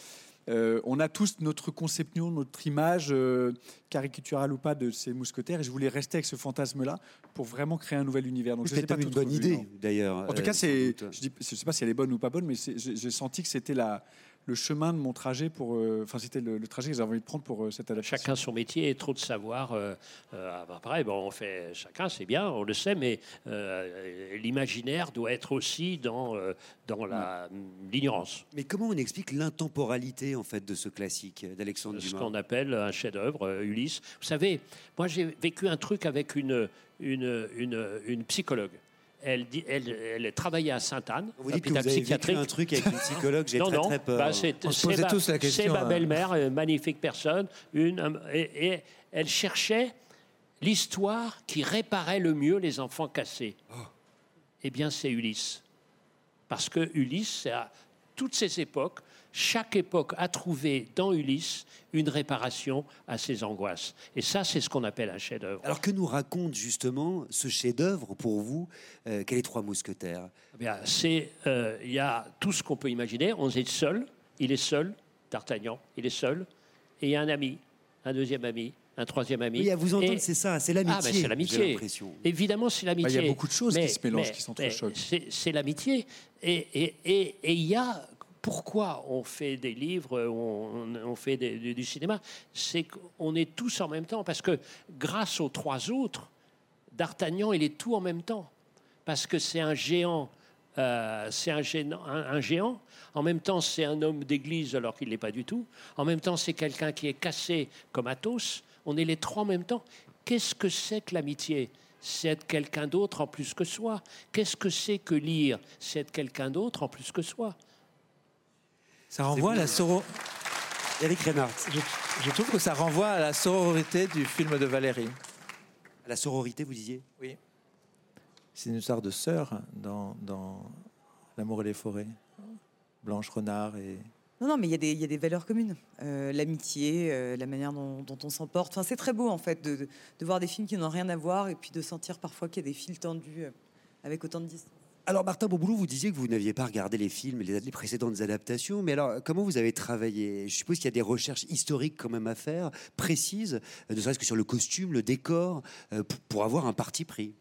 euh, on a tous notre conception, notre image euh, caricaturale ou pas de ces mousquetaires, et je voulais rester avec ce fantasme-là pour vraiment créer un nouvel univers. Donc
C'était
pas
une bonne idée, d'ailleurs.
En tout
euh,
cas, c'est,
doute.
je ne sais pas si elle est bonne ou pas bonne, mais c'est- j'ai senti que c'était la, le chemin de mon trajet pour, euh, enfin c'était le, le trajet que j'avais envie de prendre pour euh, cette adaptation.
Chacun son métier et trop de savoir. euh, euh, après, bon, on fait chacun, c'est bien, on le sait, mais euh, l'imaginaire doit être aussi dans, euh, dans la- l'ignorance.
Mais comment on explique l'intemporalité en fait de ce classique d'Alexandre
ce
Dumas?
qu'on appelle un chef-d'œuvre, euh, Ulysse. Vous savez, moi j'ai vécu un truc avec une, une, une, une psychologue. Elle, dit, elle, elle travaillait à Sainte-Anne,
Vous dites que vous avez vécu un truc avec une psychologue, j'ai
non,
très
non,
très peur.
bah, c'est
On se
c'est
posait
ma,
tous la
c'est
question,
ma
hein.
belle-mère, une magnifique personne, une, et, et elle cherchait l'histoire qui réparait le mieux les enfants cassés. Eh bien, c'est Ulysse. Parce que Ulysse, c'est à toutes ces époques, chaque époque a trouvé dans Ulysse une réparation à ses angoisses. Et ça, c'est ce qu'on appelle un chef-d'œuvre.
Alors que nous raconte justement ce chef-d'œuvre pour vous euh, qu'est les Trois Mousquetaires?
Eh bien, c'est, euh, il y a tout ce qu'on peut imaginer. On est seul, il est seul, D'Artagnan, il est seul, et il y a un ami, un deuxième ami, un troisième ami.
Oui, à vous entendre,
Et-
c'est ça, c'est
Ah,
l'amitié.
ben, c'est
J'ai
l'amitié.
l'impression.
Évidemment, c'est l'amitié.
Bah, il y a beaucoup de choses qui
Mais-
se mélangent,
mais-
qui sont
mais
très chouettes.
C'est, l'amitié. Et et- et- et il y a. Pourquoi on fait des livres, on, on fait du, cinéma C'est qu'on est tous en même temps. Parce que grâce aux trois autres, D'Artagnan, il est tout en même temps. Parce que c'est un géant. euh, c'est un- un géant. En même temps, c'est un homme d'église alors qu'il ne l'est pas du tout. En même temps, c'est quelqu'un qui est cassé comme Athos. On est les trois en même temps. Qu'est-ce que c'est que l'amitié? C'est être quelqu'un d'autre en plus que soi. Qu'est-ce que c'est que lire? C'est être quelqu'un d'autre en plus que soi.
Ça renvoie à la soro...
Eric Reinhardt.
Je, je trouve que ça renvoie à la sororité du film de Valérie.
La sororité, vous disiez?
Oui. C'est une histoire de sœurs dans, dans L'amour et les forêts. Blanche Renard et.
Non, non, mais il y, a des- il y a des valeurs communes. Euh, L'amitié, euh, la manière dont, dont on s'en porte. Enfin, c'est très beau, en fait, de, de- de voir des films qui n'ont rien à voir et puis de sentir parfois qu'il y a des fils tendus euh, avec autant de distance.
Alors Martin Bourboulou, vous disiez que vous n'aviez pas regardé les films, les, les précédentes adaptations, mais alors comment vous avez travaillé? Je suppose qu'il y a des recherches historiques quand même à faire, précises, euh, ne serait-ce que sur le costume, le décor, euh, pour, avoir un parti pris.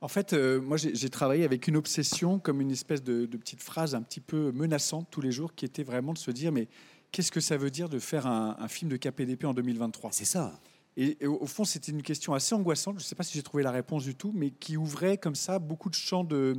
En fait, euh, moi, j'ai travaillé avec une obsession, comme une espèce de, de petite phrase un petit peu menaçante tous les jours, qui était vraiment de se dire, mais qu'est-ce que ça veut dire de faire un, un film de KPDP en 2023
C'est ça.
Et, au fond, c'était une question assez angoissante. Je ne sais pas si j'ai trouvé la réponse du tout, mais qui ouvrait comme ça beaucoup de champs de.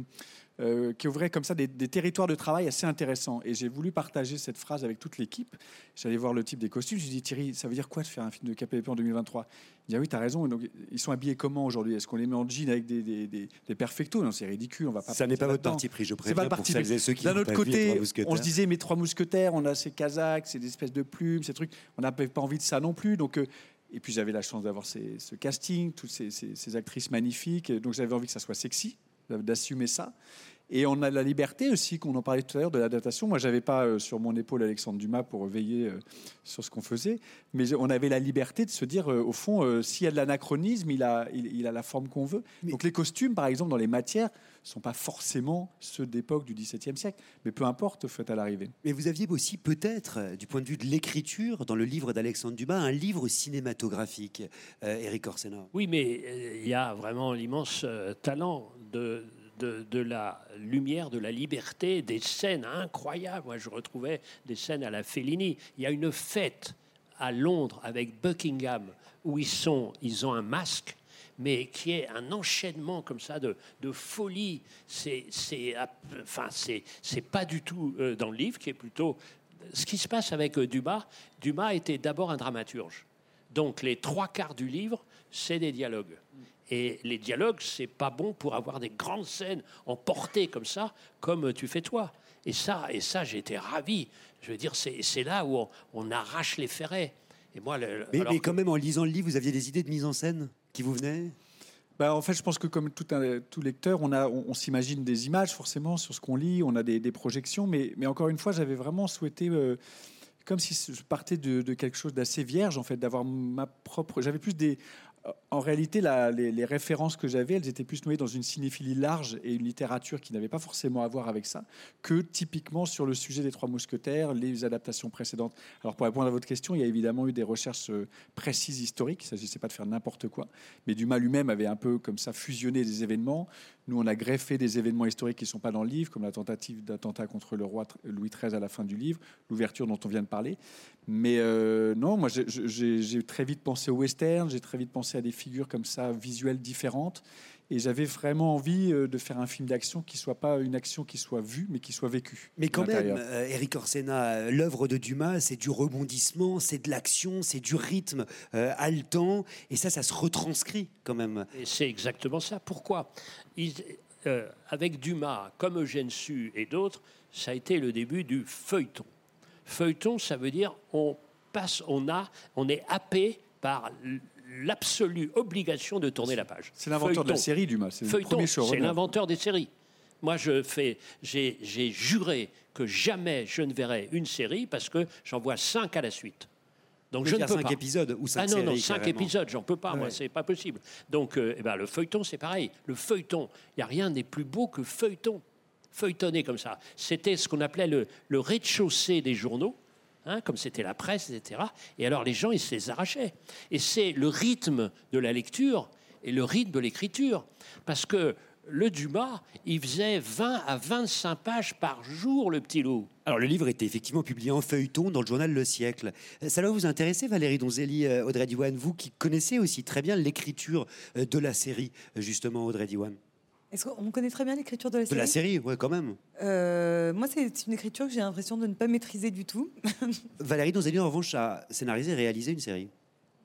Euh, qui ouvrait comme ça des, des territoires de travail assez intéressants. Et j'ai voulu partager cette phrase avec toute l'équipe. J'allais voir le type des costumes. Je lui ai dit Thierry, ça veut dire quoi de faire un film de KPDP en 2023 Il dit ah oui, tu as raison. Donc, ils sont habillés comment aujourd'hui? Est-ce qu'on les met en jean avec des, des, des, des perfectos? Non, c'est ridicule. On va pas
Ça n'est pas votre parti pris, je
le
pour
parti
celles et ceux qui
D'un autre côté, on se disait, mes trois mousquetaires, on a ces Kazakhs, c'est des espèces de plumes, ces trucs. On n'avait pas envie de ça non plus. Donc, euh, et puis j'avais la chance d'avoir ces- ce casting, toutes ces, ces- ces actrices magnifiques. Donc j'avais envie que ça soit sexy, d'assumer ça. Et on a la liberté aussi, qu'on en parlait tout à l'heure, de l'adaptation. Moi, j'avais pas euh, sur mon épaule Alexandre Dumas pour veiller euh, sur ce qu'on faisait, mais on avait la liberté de se dire, euh, au fond, euh, s'il y a de l'anachronisme, il a, il, il a la forme qu'on veut. Donc les costumes, par exemple, dans les matières, sont pas forcément ceux d'époque du XVIIe siècle, mais peu importe, au fait, à l'arrivée.
Mais vous aviez aussi peut-être, du point de vue de l'écriture, dans le livre d'Alexandre Dumas, un livre cinématographique, euh, Eric Orsena.
Oui, mais euh, il y a vraiment l'immense euh, talent de, la lumière, de la liberté, des scènes incroyables. Moi, je retrouvais des scènes à la Fellini. Il y a une fête à Londres avec Buckingham où ils sont, ils ont un masque. Mais qui est un enchaînement comme ça de, folie. C'est, c'est, c'est, c'est pas du tout euh, dans le livre, qui est plutôt ce qui se passe avec euh, Dumas. Dumas était d'abord un dramaturge. Donc les trois quarts du livre, c'est des dialogues. Et les dialogues, c'est pas bon pour avoir des grandes scènes emportées comme ça, comme tu fais toi. Et ça, et ça, j'étais ravi. Je veux dire, c'est là où on, on arrache les ferrets. Et moi, le-
Mais,
alors
mais
que-
quand même, en lisant le livre, vous aviez des idées de mise en scène qui vous venaient?
Bah, en fait, je pense que comme tout, un, tout lecteur, on, a, on, on s'imagine des images forcément sur ce qu'on lit, on a des, des projections, mais, mais encore une fois, j'avais vraiment souhaité, euh, comme si je partais de, de quelque chose d'assez vierge, en fait, d'avoir ma propre. J'avais plus des. En réalité, les, références que j'avais, elles étaient plus noyées dans une cinéphilie large et une littérature qui n'avait pas forcément à voir avec ça, que typiquement sur le sujet des Trois Mousquetaires, les adaptations précédentes. Alors, pour répondre à votre question, il y a évidemment eu des recherches euh, précises historiques. Il ne s'agissait pas de faire n'importe quoi. Mais Dumas lui-même avait un peu comme ça fusionné des événements. Nous, on a greffé des événements historiques qui ne sont pas dans le livre, comme la tentative d'attentat contre le roi Louis XIII à la fin du livre, l'ouverture dont on vient de parler. Mais euh, non, moi, j'ai très vite pensé au western, j'ai très vite pensé à des figures comme ça, visuelles différentes. Et j'avais vraiment envie euh, de faire un film d'action qui soit pas une action qui soit vue, mais qui soit vécue.
Mais quand même, euh, Eric Orsena, euh, l'œuvre de Dumas, c'est du rebondissement, c'est de l'action, c'est du rythme euh, haletant, et ça, ça se retranscrit quand même.
C'est exactement ça. Pourquoi? Euh, Avec Dumas, comme Eugène Sue et d'autres, ça a été le début du feuilleton. Feuilleton, ça veut dire on passe, on a, on est happé par l'absolue obligation de tourner la page.
C'est l'inventeur de la série, Dumas. C'est le
Feuilleton, c'est l'inventeur des séries. Moi, je fais, j'ai j'ai juré que jamais je ne verrai une série parce que j'en vois cinq à la suite. Donc je ne peux
cinq
pas.
épisodes ou cinq
Ah non, non,
séries,
cinq
carrément.
épisodes, j'en peux pas, moi,
Ouais.
c'est pas possible. Donc, euh, eh ben, le feuilleton, c'est pareil. Le feuilleton, il n'y a rien n'est plus beau que feuilleton. Feuilletonner comme ça. C'était ce qu'on appelait le, le rez-de-chaussée des journaux. Hein, comme c'était la presse, etc. Et alors les gens, ils se les arrachaient. Et c'est le rythme de la lecture et le rythme de l'écriture. Parce que le Dumas, il faisait 20 à 25 pages par jour, le petit loup.
Alors, le livre était effectivement publié en feuilleton dans le journal Le Siècle. Ça va vous intéresser, Valérie Donzelli, euh, Audrey Diwan, vous qui connaissez aussi très bien l'écriture euh, de la série, euh, justement, Audrey Diwan.
Est-ce qu'on connaît très bien l'écriture de la
De
série
la série, ouais, quand même.
Euh, Moi, c'est une écriture que j'ai l'impression de ne pas maîtriser du tout.
Valérie Donzelli, en revanche, a scénarisé et réalisé une série.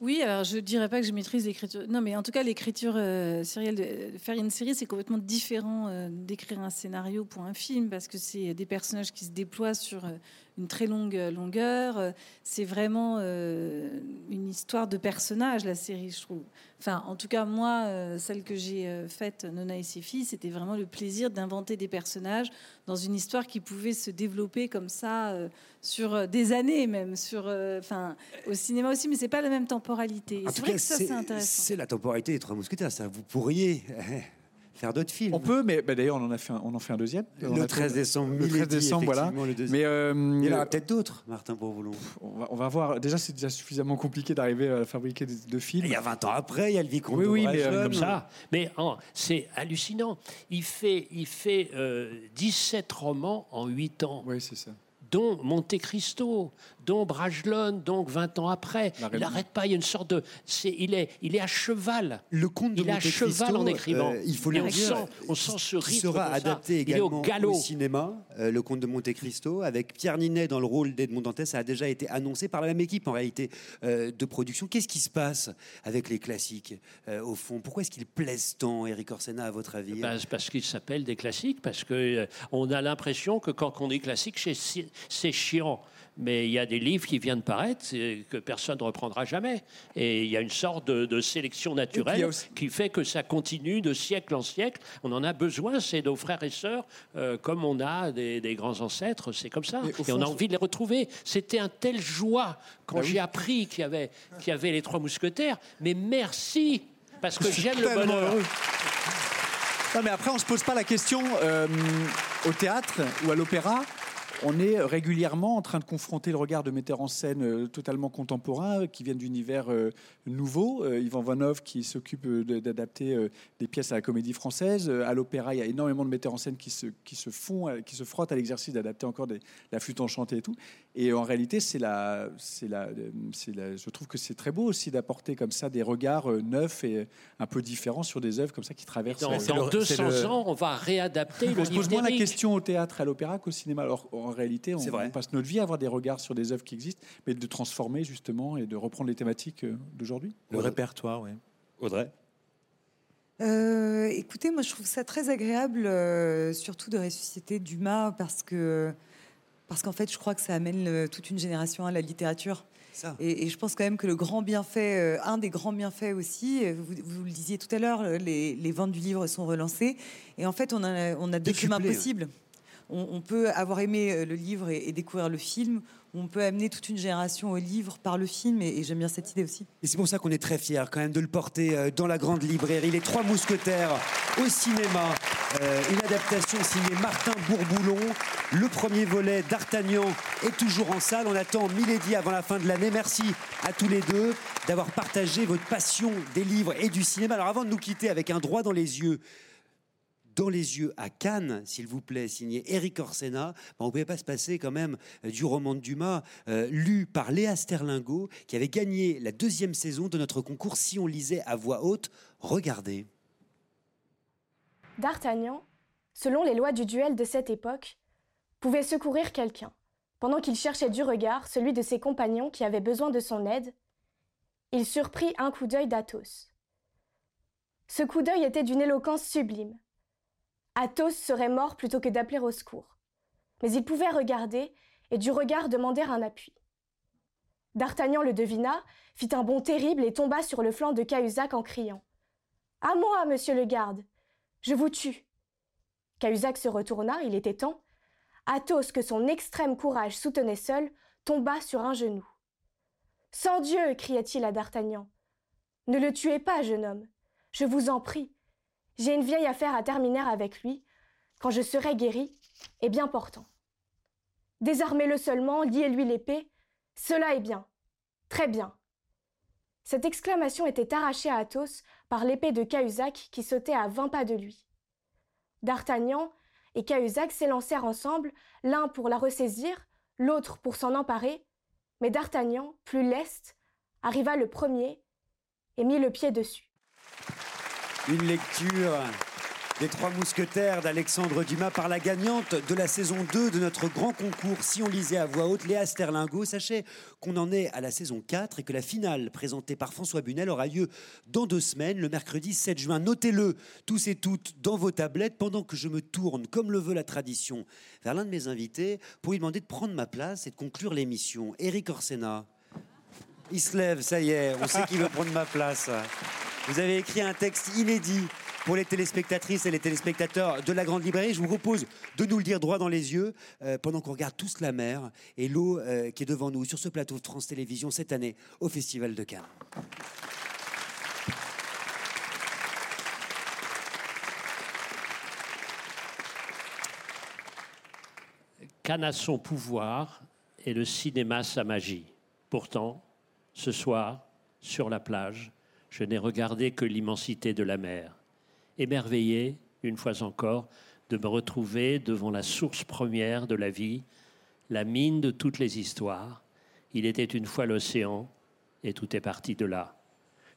Oui, alors je dirais pas que je maîtrise l'écriture. Non, mais en tout cas, l'écriture euh, sérielle, de, de faire une série, c'est complètement différent euh, d'écrire un scénario pour un film parce que c'est des personnages qui se déploient sur euh, une très longue euh, longueur. Euh, C'est vraiment euh, une histoire de personnages, la série, je trouve. Enfin, en tout cas, moi, euh, celle que j'ai euh, faite, Nona et ses filles, c'était vraiment le plaisir d'inventer des personnages dans une histoire qui pouvait se développer comme ça sur des années même, sur, enfin, au cinéma aussi, mais c'est pas la même temporalité. C'est vrai
cas,
que ça, c'est intéressant.
c'est la temporalité des Trois Mousquetaires. Ça, vous pourriez faire d'autres films.
On peut, mais bah, d'ailleurs, on en a fait un, on en fait un deuxième.
Le
On a
13
trouvé-
décembre,
Le 13
Milady,
décembre, voilà. Mais euh,
Il y en aura peut-être d'autres, Martin Bourboulon.
on va, on va voir. Déjà, c'est déjà suffisamment compliqué d'arriver à fabriquer des- de films.
Il y a 20 ans après, il y a le vicomte
Oui, oui, mais, euh,
Brejlon.
comme ça. Mais oh, c'est hallucinant. Il fait, il fait euh, 17 romans en 8 ans.
Oui, c'est ça.
Dont Monte Cristo, d'ombre Agelon, donc 20 ans après. Il n'arrête pas, il y a une sorte de... c'est- il, est, il est à cheval.
Le conte de
Il est à cheval en écrivant.
euh, il faut le
on
dire,
sent- on sent ce rythme
sera
ça.
adapté
Il est au
également
galop.
cinéma, euh, le conte de Monte Cristo, avec Pierre Ninet dans le rôle d'Edmond Dantès, ça a déjà été annoncé par la même équipe en réalité euh, de production. Qu'est-ce qui se passe avec les classiques au fond? Pourquoi est-ce qu'ils plaisent tant, Eric Orsena, à votre avis?
Ben, c'est parce qu'ils s'appellent des classiques, parce que euh, on a l'impression que quand on dit classique, c'est si- c'est chiant. Mais il y a des livres qui viennent de paraître que personne ne reprendra jamais. Et il y a une sorte de, de sélection naturelle
aussi-
qui fait que ça continue de siècle en siècle. On en a besoin, c'est nos frères et sœurs, euh, comme on a des, des grands ancêtres, c'est comme ça. Et on a envie de les retrouver. C'était un tel joie quand
Bah oui.
j'ai appris qu'il y, avait, qu'il y avait les trois mousquetaires. Mais merci, parce que j'aime le bonheur.
heureux. Non, mais après, on se pose pas la question euh, au théâtre ou à l'opéra. On est régulièrement en train de confronter le regard de metteurs en scène euh, totalement contemporains euh, qui viennent d'univers euh, nouveaux. Yvan Vanov qui s'occupe d'adapter des pièces à la comédie française. À l'opéra, il y a énormément de metteurs en scène qui se, qui se font, qui se frottent à l'exercice d'adapter encore la flûte enchantée et tout. Et en réalité, c'est la, c'est la, c'est la- je trouve que c'est très beau aussi d'apporter comme ça des regards euh, neufs et euh, un peu différents sur des œuvres comme ça qui traversent.
Dans,
C'est
dans
le-
200
c'est le-
ans, on va réadapter le
on se pose moins la question au théâtre, à l'opéra qu'au cinéma. Alors en réalité, on, passe notre vie à avoir des regards sur des œuvres qui existent, mais de transformer justement et de reprendre les thématiques euh, d'aujourd'hui.
Le répertoire, oui.
Audrey
Euh, écoutez, moi je trouve ça très agréable, euh, surtout de ressusciter Dumas, parce que parce qu'en fait, je crois que ça amène toute une génération à la littérature.
Ça.
Et, et je pense quand même que le grand bienfait, euh, un des grands bienfaits aussi, euh, vous, vous le disiez tout à l'heure, euh, les, les ventes du livre sont relancées. Et en fait, on a, on a deux chemins
Décuplé.
possibles. On, on peut avoir aimé le livre et, et découvrir le film, on peut amener toute une génération au livre par le film, et, j'aime bien cette idée aussi.
Et c'est pour ça qu'on est très fiers quand même de le porter euh, dans la grande librairie. Les Trois Mousquetaires au cinéma. Euh, une adaptation signée Martin Bourboulon. Le premier volet d'Artagnan est toujours en salle. On attend Milady avant la fin de l'année. Merci à tous les deux d'avoir partagé votre passion des livres et du cinéma. Alors avant de nous quitter avec un droit dans les yeux, dans les yeux à Cannes, s'il vous plaît, signé Eric Orsena. Ben, on ne pouvait pas se passer quand même euh, du roman de Dumas, euh, lu par Léa Sterlingo, qui avait gagné la deuxième saison de notre concours Si on lisait à voix haute. Regardez.
D'Artagnan, selon les lois du duel de cette époque, pouvait secourir quelqu'un, pendant qu'il cherchait du regard celui de ses compagnons qui avait besoin de son aide. Il surprit un coup d'œil d'Athos. Ce coup d'œil était d'une éloquence sublime. Athos serait mort plutôt que d'appeler au secours. Mais il pouvait regarder et du regard demander un appui. D'Artagnan le devina, fit un bond terrible et tomba sur le flanc de Cahusac en criant À moi, monsieur le garde Je vous tue Cahusac se retourna, il était temps. Athos, que son extrême courage soutenait seul, tomba sur un genou. Sans Dieu cria-t-il à D'Artagnan. Ne le tuez pas, jeune homme. Je vous en prie. J'ai une vieille affaire à terminer avec lui. Quand je serai guéri, et bien portant. Désarmez-le seulement, liez-lui l'épée. Cela est bien. Très bien. Cette exclamation était arrachée à Athos par l'épée de Cahusac qui sautait à vingt pas de lui. D'Artagnan et Cahusac s'élancèrent ensemble, l'un pour la ressaisir, l'autre pour s'en emparer, mais D'Artagnan, plus leste, arriva le premier et mit le pied dessus.
Une lecture des Trois Mousquetaires d'Alexandre Dumas par la gagnante de la saison 2 de notre grand concours Si on lisait à voix haute, Léa Sterlingo. Sachez qu'on en est à la saison 4 et que la finale présentée par François Bunel aura lieu dans deux semaines, le mercredi 7 juin. Notez-le tous et toutes dans vos tablettes pendant que je me tourne, comme le veut la tradition, vers l'un de mes invités pour lui demander de prendre ma place et de conclure l'émission. Éric Orsena. Il se lève, ça y est, on sait qu'il veut prendre ma place. Vous avez écrit un texte inédit pour les téléspectatrices et les téléspectateurs de la Grande Librairie. Je vous propose de nous le dire droit dans les yeux euh, pendant qu'on regarde tous la mer et l'eau euh, qui est devant nous sur ce plateau de France Télévisions cette année au Festival de Cannes.
Cannes a son pouvoir et le cinéma sa magie. Pourtant, ce soir, sur la plage, je n'ai regardé que l'immensité de la mer. Émerveillé, une fois encore, de me retrouver devant la source première de la vie, la mine de toutes les histoires, Il était une fois l'océan, et tout est parti de là.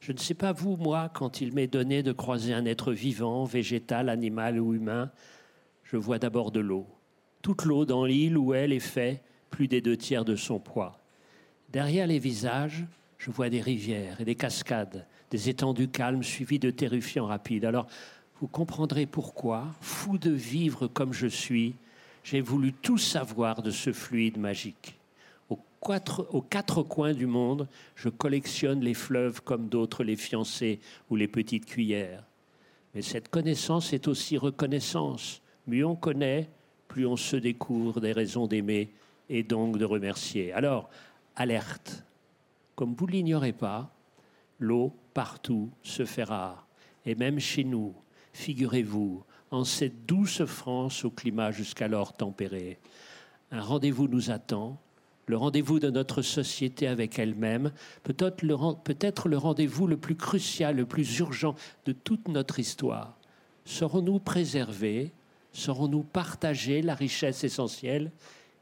Je ne sais pas vous, moi, quand il m'est donné de croiser un être vivant, végétal, animal ou humain, je vois d'abord de l'eau. Toute l'eau dans l'île où elle est fait plus des deux tiers de son poids. Derrière les visages, je vois des rivières et des cascades, des étendues calmes suivies de terrifiants rapides. Alors, vous comprendrez pourquoi, fou de vivre comme je suis, j'ai voulu tout savoir de ce fluide magique. Aux quatre, coins du monde, je collectionne les fleuves comme d'autres les fiancés ou les petites cuillères. Mais cette connaissance est aussi reconnaissance. Mieux on connaît, plus on se découvre des raisons d'aimer et donc de remercier. Alors, alerte. Comme vous l'ignorez pas, l'eau partout se fait rare. Et même chez nous, figurez-vous, en cette douce France au climat jusqu'alors tempéré. Un rendez-vous nous attend, le rendez-vous de notre société avec elle-même, peut-être le, le rendez-vous le plus crucial, le plus urgent de toute notre histoire. Serons-nous préservés Saurons-nous partager la richesse essentielle?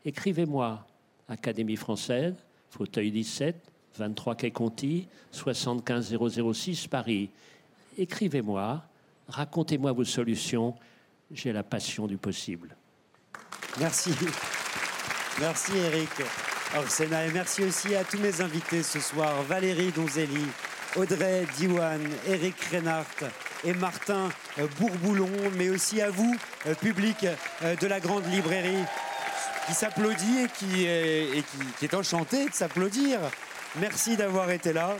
Écrivez-moi, Académie française, fauteuil 17, 23 Quai Conti, 75 006 Paris. Écrivez-moi, racontez-moi vos solutions. J'ai la passion du possible.
Merci. Merci Eric Orsena et merci aussi à tous mes invités ce soir, Valérie Donzelli, Audrey Diwan, Eric Reinhardt et Martin Bourboulon, mais aussi à vous, euh, public euh, de la Grande Librairie, qui s'applaudit et, qui, est enchanté de s'applaudir. Merci d'avoir été là.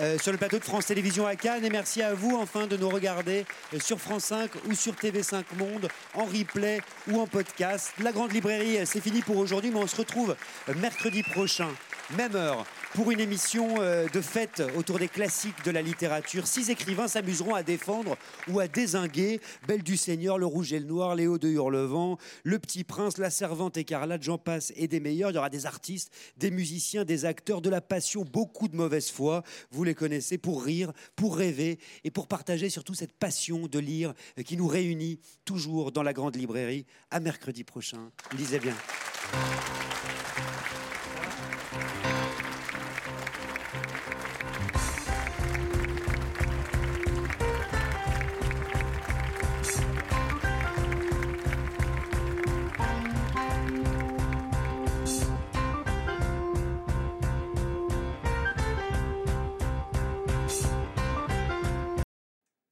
Euh, sur le plateau de France Télévisions à Cannes. Et merci à vous enfin de nous regarder euh, sur France 5 ou sur TV5 Monde en replay ou en podcast. La grande librairie, euh, c'est fini pour aujourd'hui, mais on se retrouve mercredi prochain, même heure, pour une émission euh, de fête autour des classiques de la littérature. Six écrivains s'amuseront à défendre ou à désinguer Belle du Seigneur, Le Rouge et le Noir, Léo de Hurlevent, Le Petit Prince, La Servante écarlate, j'en passe et des meilleurs. Il y aura des artistes, des musiciens, des acteurs, de la passion, beaucoup de mauvaise foi. Vous les connaissez pour rire, pour rêver et pour partager surtout cette passion de lire qui nous réunit toujours dans la grande librairie. À mercredi prochain. Lisez bien.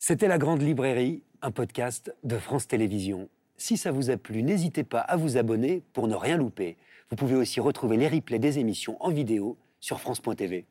C'était La Grande Librairie, un podcast de France Télévisions. Si ça vous a plu, n'hésitez pas à vous abonner pour ne rien louper. Vous pouvez aussi retrouver les replays des émissions en vidéo sur France.tv.